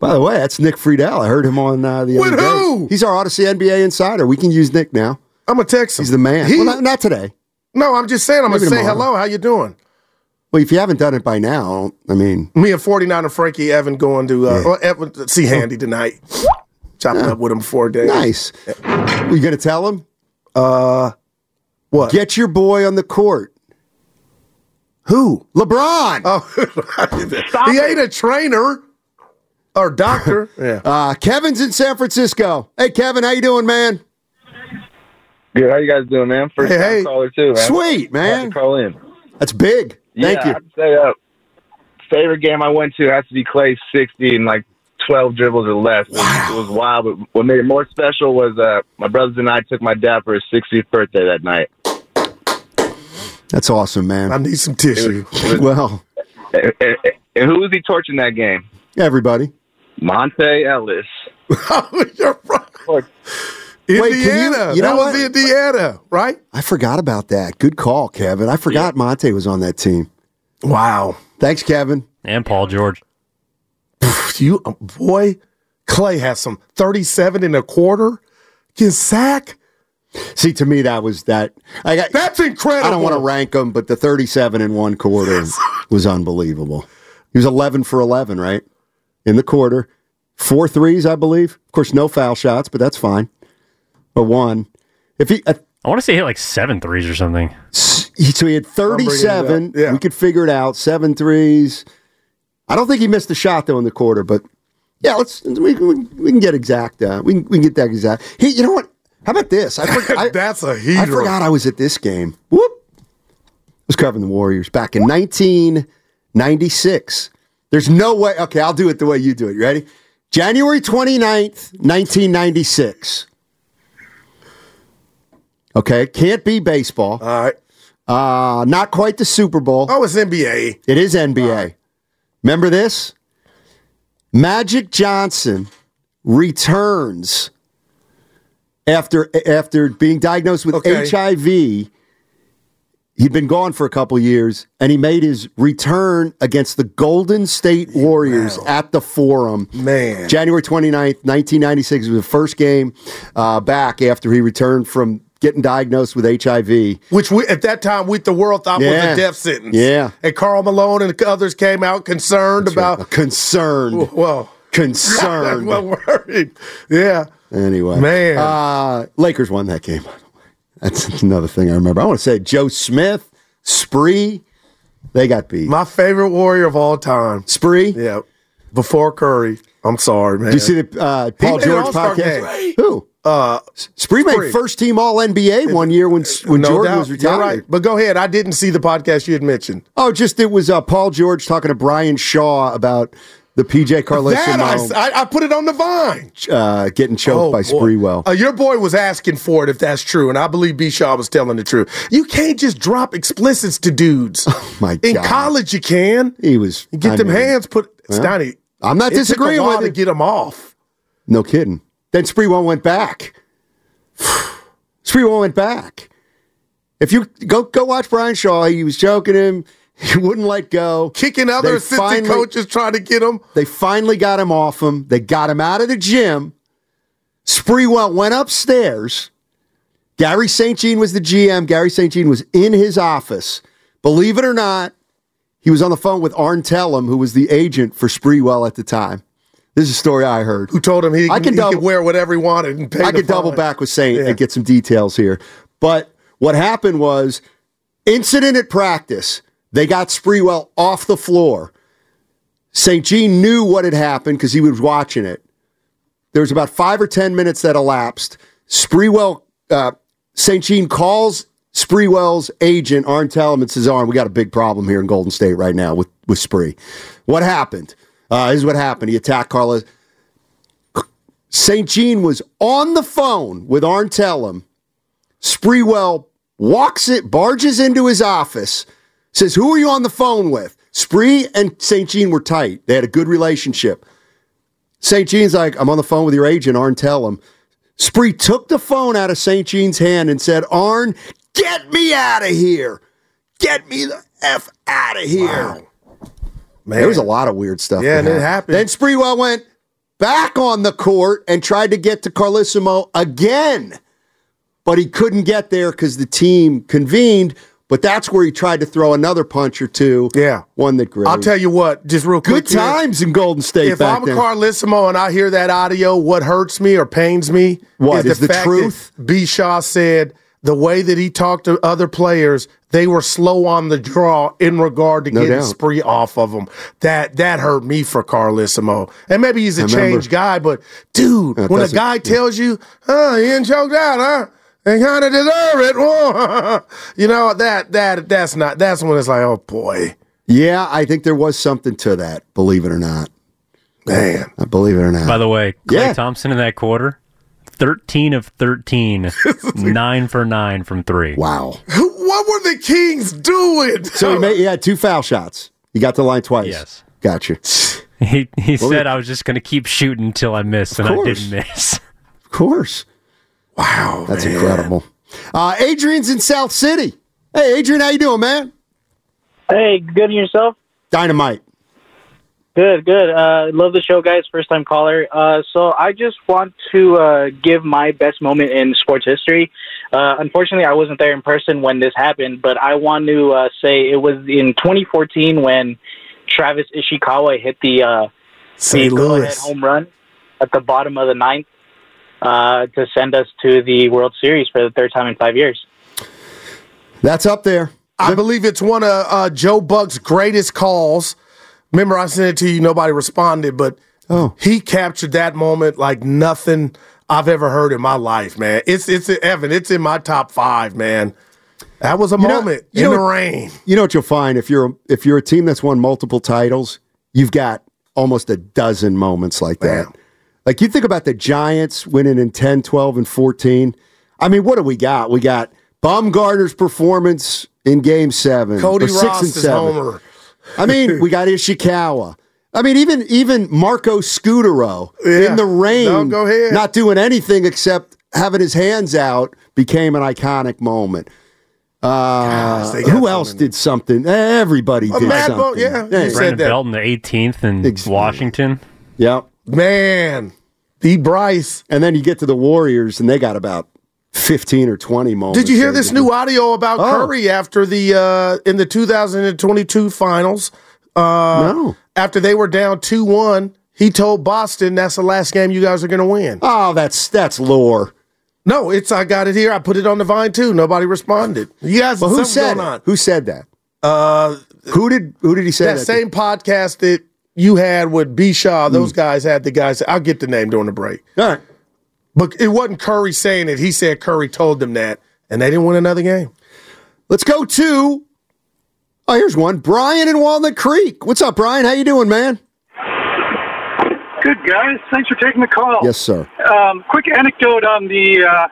Speaker 3: By the way, that's Nick Friedell. I heard him on uh, the
Speaker 5: With
Speaker 3: other day.
Speaker 5: who?
Speaker 3: He's our Audacy NBA insider. We can use Nick now.
Speaker 5: I'm gonna text him.
Speaker 3: He's the man.
Speaker 5: He-
Speaker 3: well, not, not today.
Speaker 5: no, I'm just saying. I'm
Speaker 3: Maybe
Speaker 5: gonna say
Speaker 3: tomorrow.
Speaker 5: hello. How you doing?
Speaker 3: Well, if you haven't done it by now, I mean,
Speaker 5: Me and 49 and Frankie Evan going to uh, well, Evan, see Handy tonight. Chopping up with him for a day.
Speaker 3: nice. You gonna tell him?
Speaker 5: Uh, what?
Speaker 3: Get your boy on the court.
Speaker 5: who?
Speaker 3: LeBron.
Speaker 5: Oh, he ain't a trainer or doctor. yeah.
Speaker 3: Uh, Kevin's in San Francisco. Hey, Kevin, how you doing, man?
Speaker 10: Good. How you guys doing, man? First
Speaker 5: Hey,
Speaker 10: time
Speaker 5: hey.
Speaker 10: caller too, man.
Speaker 3: Sweet, man.
Speaker 10: call in.
Speaker 3: That's big. Thank
Speaker 10: yeah,
Speaker 3: you.
Speaker 10: I'd say uh, favorite game I went to has to be Klay 60 and like 12 dribbles or less. It, was, it was wild, but what made it more special was uh, my brothers and I took my dad for his 60th birthday that night.
Speaker 3: That's awesome, man.
Speaker 5: I need some tissue.
Speaker 3: well,
Speaker 11: And, and- and who was he torching that game?
Speaker 3: everybody.
Speaker 11: Monta Ellis.
Speaker 5: You're right.
Speaker 3: Wait,
Speaker 5: Indiana.
Speaker 3: can you- you
Speaker 5: that
Speaker 3: know
Speaker 5: was
Speaker 3: what?
Speaker 5: Indiana, right?
Speaker 3: I forgot about that. Good call, Kevin. I forgot Monta was on that team.
Speaker 5: Wow.
Speaker 3: Thanks, Kevin.
Speaker 6: And Paul George.
Speaker 5: You um, boy, Klay has some 37 and a quarter. Can sack.
Speaker 3: See, to me, that was that. I got,
Speaker 5: That's incredible.
Speaker 3: I don't want to rank them, but the 37 in one quarter was unbelievable. He was 11 for 11, right? In the quarter. Four threes, I believe. Of course, no foul shots, but that's fine. Or one. If he, uh,
Speaker 6: I want to say he hit like seven threes or something.
Speaker 3: so he had 37.
Speaker 5: Yeah.
Speaker 3: We could figure it out. Seven threes. I don't think he missed a shot though in the quarter, but yeah, let's we, we, we can get exact. Uh, we can, we can get that exact. Hey, you know what? How about this? I, for, I,
Speaker 5: That's a
Speaker 3: I
Speaker 5: heater.
Speaker 3: I forgot I was at this game. Whoop! I was covering the Warriors back in 1996. There's no way. Okay, I'll do it the way you do it. You ready? January 29th, 1996. Okay, can't be baseball.
Speaker 5: All right.
Speaker 3: Uh, not quite the Super Bowl.
Speaker 5: Oh, it's NBA.
Speaker 3: It is NBA. Remember this? Magic Johnson returns after after being diagnosed with
Speaker 5: Okay.
Speaker 3: HIV. He'd been gone for a couple years, and he made his return against the Golden State Warriors at the Forum.
Speaker 5: Man.
Speaker 3: January 29th, 1996 was the first game uh, back after he returned from getting diagnosed with HIV.
Speaker 5: Which we, at that time, we the world thought was a death sentence.
Speaker 3: Yeah.
Speaker 5: And Karl Malone and others came out concerned about.
Speaker 3: Concerned.
Speaker 5: Well,
Speaker 3: Concerned.
Speaker 5: well worried. Yeah.
Speaker 3: Anyway,
Speaker 5: Man.
Speaker 3: uh, Lakers won that game. That's another thing I remember. I want to say Joe Smith, Spree, they got beat.
Speaker 5: My favorite warrior of all time.
Speaker 3: Spree,
Speaker 5: Yeah. Before Curry. I'm sorry, man.
Speaker 3: did you see the uh, Paul George podcast?
Speaker 5: game.
Speaker 3: Who?
Speaker 5: Uh,
Speaker 3: Spree made first team All NBA one year when when
Speaker 5: no
Speaker 3: Jordan
Speaker 5: doubt.
Speaker 3: was retired.
Speaker 5: right. But go ahead. I didn't see the podcast you had mentioned.
Speaker 3: Oh, just it was uh, Paul George talking to Brian Shaw about the PJ
Speaker 5: That I, I, I put it on the vine.
Speaker 3: uh, getting choked by
Speaker 5: boy.
Speaker 3: Sprewell.
Speaker 5: Uh, your boy was asking for it if that's true, and I believe B. Shaw was telling the truth. You can't just drop explicits to dudes.
Speaker 3: Oh my
Speaker 5: In college, you can.
Speaker 3: he was
Speaker 5: get
Speaker 3: I
Speaker 5: them
Speaker 3: mean,
Speaker 5: hands put. Stoney,
Speaker 3: I'm not
Speaker 5: it
Speaker 3: disagreeing with
Speaker 5: to get them off.
Speaker 3: No kidding. Then Sprewell went back. Sprewell went back. If you go go watch Brian Shaw, he was choking him. He wouldn't let go.
Speaker 5: Kicking other
Speaker 3: They
Speaker 5: assistant
Speaker 3: finally-
Speaker 5: coaches trying to get him.
Speaker 3: They finally got him off him. They got him out of the gym. Sprewell went upstairs. Garry St. Jean was the GM. Garry St. Jean was in his office. Believe it or not, he was on the phone with Arn Tellem, who was the agent for Sprewell at the time. This is a story I heard.
Speaker 5: Who told him he,
Speaker 3: I can
Speaker 5: he
Speaker 3: double-
Speaker 5: could wear whatever he wanted and pay
Speaker 3: I could double back with saying
Speaker 5: Yeah.
Speaker 3: and get some details here. But what happened was incident at practice. They got Sprewell off the floor. St. Jean knew what had happened because he was watching it. There was about five or ten minutes that elapsed. Sprewell, uh, St. Jean calls Sprewell's agent, Arn Tellem, and says, Arn, we got a big problem here in Golden State right now with, with Spree. What happened? Uh, this is what happened. He attacked Carlos. St. Jean was on the phone with Arn Tellem. Sprewell walks it, barges into his office, says, Who are you on the phone with? Spree and St. Jean were tight. They had a good relationship. St. Jean's like, I'm on the phone with your agent, Arn Tellem. Spree took the phone out of St. Jean's hand and said, Arn, get me out of here. Get me the F out of here.
Speaker 5: Man.
Speaker 3: There was a lot of weird stuff.
Speaker 5: Yeah, and it happened.
Speaker 3: Then Sprewell went back on the court and tried to get to Carlesimo again, but he couldn't get there because the team convened. But that's where he tried to throw another punch or two.
Speaker 5: Yeah.
Speaker 3: one that grazed.
Speaker 5: I'll tell you what, just real quick.
Speaker 3: Good
Speaker 5: here.
Speaker 3: times in Golden State
Speaker 5: If I'm
Speaker 3: then.
Speaker 5: Carlesimo and I hear that audio, what hurts me or pains me
Speaker 3: What,
Speaker 5: is
Speaker 3: is the
Speaker 5: fact
Speaker 3: truth?
Speaker 5: that B. Shaw said the way that he talked to other players, they were slow on the draw in regard to
Speaker 3: No
Speaker 5: getting
Speaker 3: doubt.
Speaker 5: spree off of him. That that hurt me for Carlesimo. And maybe he's a
Speaker 3: I remember.
Speaker 5: changed guy, but dude,
Speaker 3: That
Speaker 5: when a
Speaker 3: doesn't-
Speaker 5: guy tells you, "Huh, you didn't choked out, huh?" They kind of deserve it. you know that that that's not. That's when it's like, oh boy,
Speaker 3: yeah, I think there was something to that. Believe it or not,
Speaker 5: man.
Speaker 3: I believe it or not.
Speaker 6: By the way, Klay
Speaker 3: Yeah.
Speaker 6: Thompson in that quarter, 13 of 13, 9 for 9 from three.
Speaker 3: wow.
Speaker 5: What were the Kings doing?
Speaker 3: So he, made, he had two foul shots. He got the line twice.
Speaker 6: Yes.
Speaker 3: Gotcha.
Speaker 6: He he
Speaker 3: Well,
Speaker 6: said
Speaker 3: we-
Speaker 6: I was just going to keep shooting until I missed, and I didn't miss.
Speaker 3: Of course.
Speaker 5: Wow,
Speaker 3: That's
Speaker 5: man.
Speaker 3: incredible. Uh, Adrian's in South City. Hey, Adrian, how you doing, man?
Speaker 12: Hey, good and yourself?
Speaker 3: Dynamite.
Speaker 12: Good, good. Uh, love the show, guys. First time caller. Uh, so I just want to uh, give my best moment in sports history. Uh, unfortunately, I wasn't there in person when this happened, but I want to uh, say it was in 2014 when Travis Ishikawa hit the uh,
Speaker 5: St.
Speaker 12: the
Speaker 5: Louis.
Speaker 12: home run at the bottom of the ninth uh, to send us to the World Series for the third time in five years.
Speaker 3: That's up there.
Speaker 5: I believe it's one of uh, Joe Buck's greatest calls. Remember, I sent it to you. Nobody responded, but
Speaker 3: oh.
Speaker 5: he captured that moment like nothing I've ever heard in my life, man. It's it's Evan. It's in my top five, man. That was a
Speaker 3: You know-
Speaker 5: moment
Speaker 3: you
Speaker 5: in
Speaker 3: know
Speaker 5: the rain.
Speaker 3: You know what you'll find if you're if you're a team that's won multiple titles, you've got almost a dozen moments like that. Like you think about the Giants winning in 10, 12 and 14. I mean, what do we got? We got Bumgarner's performance in game 7.
Speaker 5: Cody
Speaker 3: or 6
Speaker 5: Ross
Speaker 3: and
Speaker 5: is
Speaker 3: 7.
Speaker 5: homer.
Speaker 3: I mean, we got Ishikawa. I mean, even even Marco Scutaro
Speaker 5: Yeah.
Speaker 3: in the rain,
Speaker 5: No, go ahead.
Speaker 3: not doing anything except having his hands out, became an iconic moment. Uh,
Speaker 5: they got
Speaker 3: who
Speaker 5: so
Speaker 3: else did something? Everybody did
Speaker 5: Mad
Speaker 3: something.
Speaker 5: Bull- yeah, you said
Speaker 6: Brandon
Speaker 5: that.
Speaker 6: Belton, the 18th in Washington.
Speaker 3: Yep.
Speaker 5: Man, D. Bryce.
Speaker 3: And then you get to the Warriors, and they got about fifteen or twenty moments.
Speaker 5: Did you hear this new audio about
Speaker 3: Oh.
Speaker 5: Curry after the uh, in the 2022 finals? Uh,
Speaker 3: no.
Speaker 5: After they were down two one, he told Boston, "That's the last game you guys are going to win."
Speaker 3: Oh, that's that's lore.
Speaker 5: No, it's I got it here. I put it on the vine too. Nobody responded. You guys,
Speaker 3: Well, who said
Speaker 5: going on.
Speaker 3: Who said that?
Speaker 5: Uh,
Speaker 3: who did who did he say
Speaker 5: that,
Speaker 3: that? to?
Speaker 5: same podcast that you had with B Shaw? Those guys had the guys. I'll get the name during the break.
Speaker 3: All right.
Speaker 5: But it wasn't Curry saying it. He said Curry told them that, and they didn't win another game.
Speaker 3: Let's go to. Oh, here's one. Brian in Walnut Creek. What's up, Brian? How you doing, man?
Speaker 13: Good guys, thanks for taking the call.
Speaker 3: Yes, sir.
Speaker 13: Um, quick anecdote on the uh,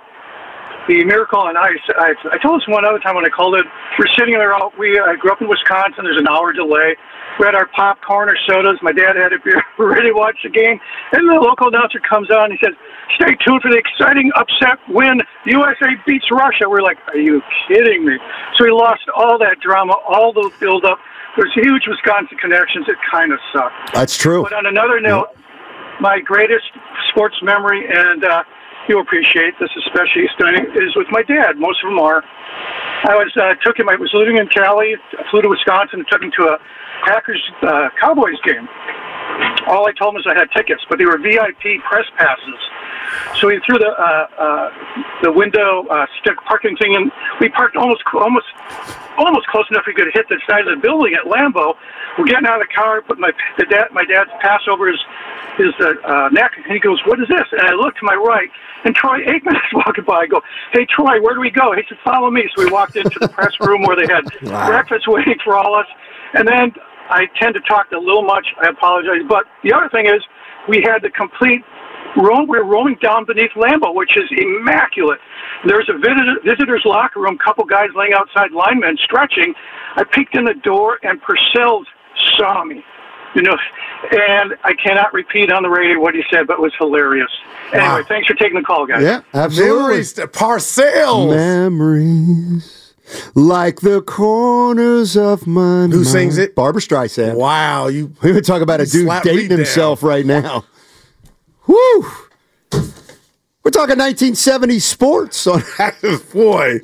Speaker 13: the Miracle on Ice. I, I told this one other time when I called it. We're sitting there. We I grew up in Wisconsin. There's an hour delay. We had our popcorn or sodas. My dad had a beer. We're ready to watch the game, and the local announcer comes on. And he says, "Stay tuned for the exciting upset win. USA beats Russia." We're like, "Are you kidding me?" So we lost all that drama, all those build up. There's huge Wisconsin connections. It kind of sucked.
Speaker 3: That's true.
Speaker 13: But on another note, my greatest sports memory, and uh, you'll appreciate this, especially stunning, is with my dad. Most of them are. I was uh, took him. I was living in Cali. I flew to Wisconsin and took him to a Packers uh, Cowboys game. All I told him is I had tickets, but they were VIP press passes. So he threw the uh, uh, the window uh, stick parking thing, and we parked almost almost almost close enough we could hit the side of the building at Lambeau. We're getting out of the car, put my the dad my dad's pass over his his uh, uh, neck, and he goes, "What is this?" And I look to my right, and Troy Aikman is walking by. I go, "Hey Troy, where do we go?" He said, "Follow me." So we walked into the press room where they had
Speaker 14: Wow.
Speaker 13: breakfast waiting for all us, and then I tend to talk a little much. I apologize, but the other thing is we had the complete roam. we're roaming down beneath Lambeau, which is immaculate. There's a visitor, visitor's locker room, couple guys laying outside, linemen stretching. I peeked in the door, and Parcells saw me. You know, and I cannot repeat on the radio what he said, but it was hilarious. Anyway, thanks for taking the call, guys.
Speaker 3: Yeah, absolutely.
Speaker 5: Memories to Parcells.
Speaker 3: Memories like the corners of my
Speaker 5: Who sings
Speaker 3: it? Barbra Streisand.
Speaker 5: Wow, you.
Speaker 3: We would talk about a dude dating himself right now. Whew. We're talking 1970s sports on
Speaker 5: boy.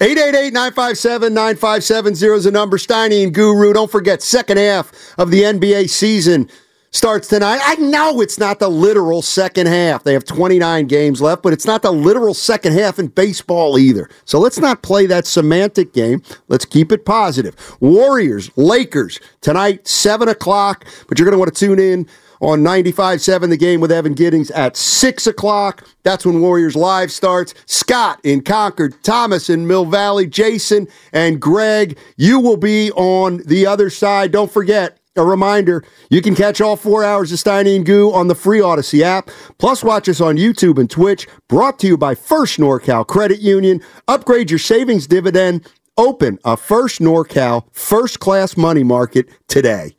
Speaker 3: 888-957-9570 is the number. Steiny and Guru. Don't forget, second half of the NBA season starts tonight. I know it's not the literal second half. They have 29 games left, but it's not the literal second half in baseball either. So let's not play that semantic game. Let's keep it positive. Warriors, Lakers, tonight, 7 o'clock, but you're going to want to tune in on 95.7 The Game with Evan Giddings at 6 o'clock. That's when Warriors Live starts. Scott in Concord, Thomas in Mill Valley, Jason and Greg, you will be on the other side. Don't forget, a reminder, you can catch all four hours of Steiny and Goo on the free Audacy app. Plus, watch us on YouTube and Twitch. Brought to you by First NorCal Credit Union. Upgrade your savings dividend Open a First NorCal first class money market today.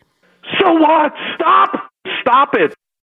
Speaker 4: So what? Stop! Stop it!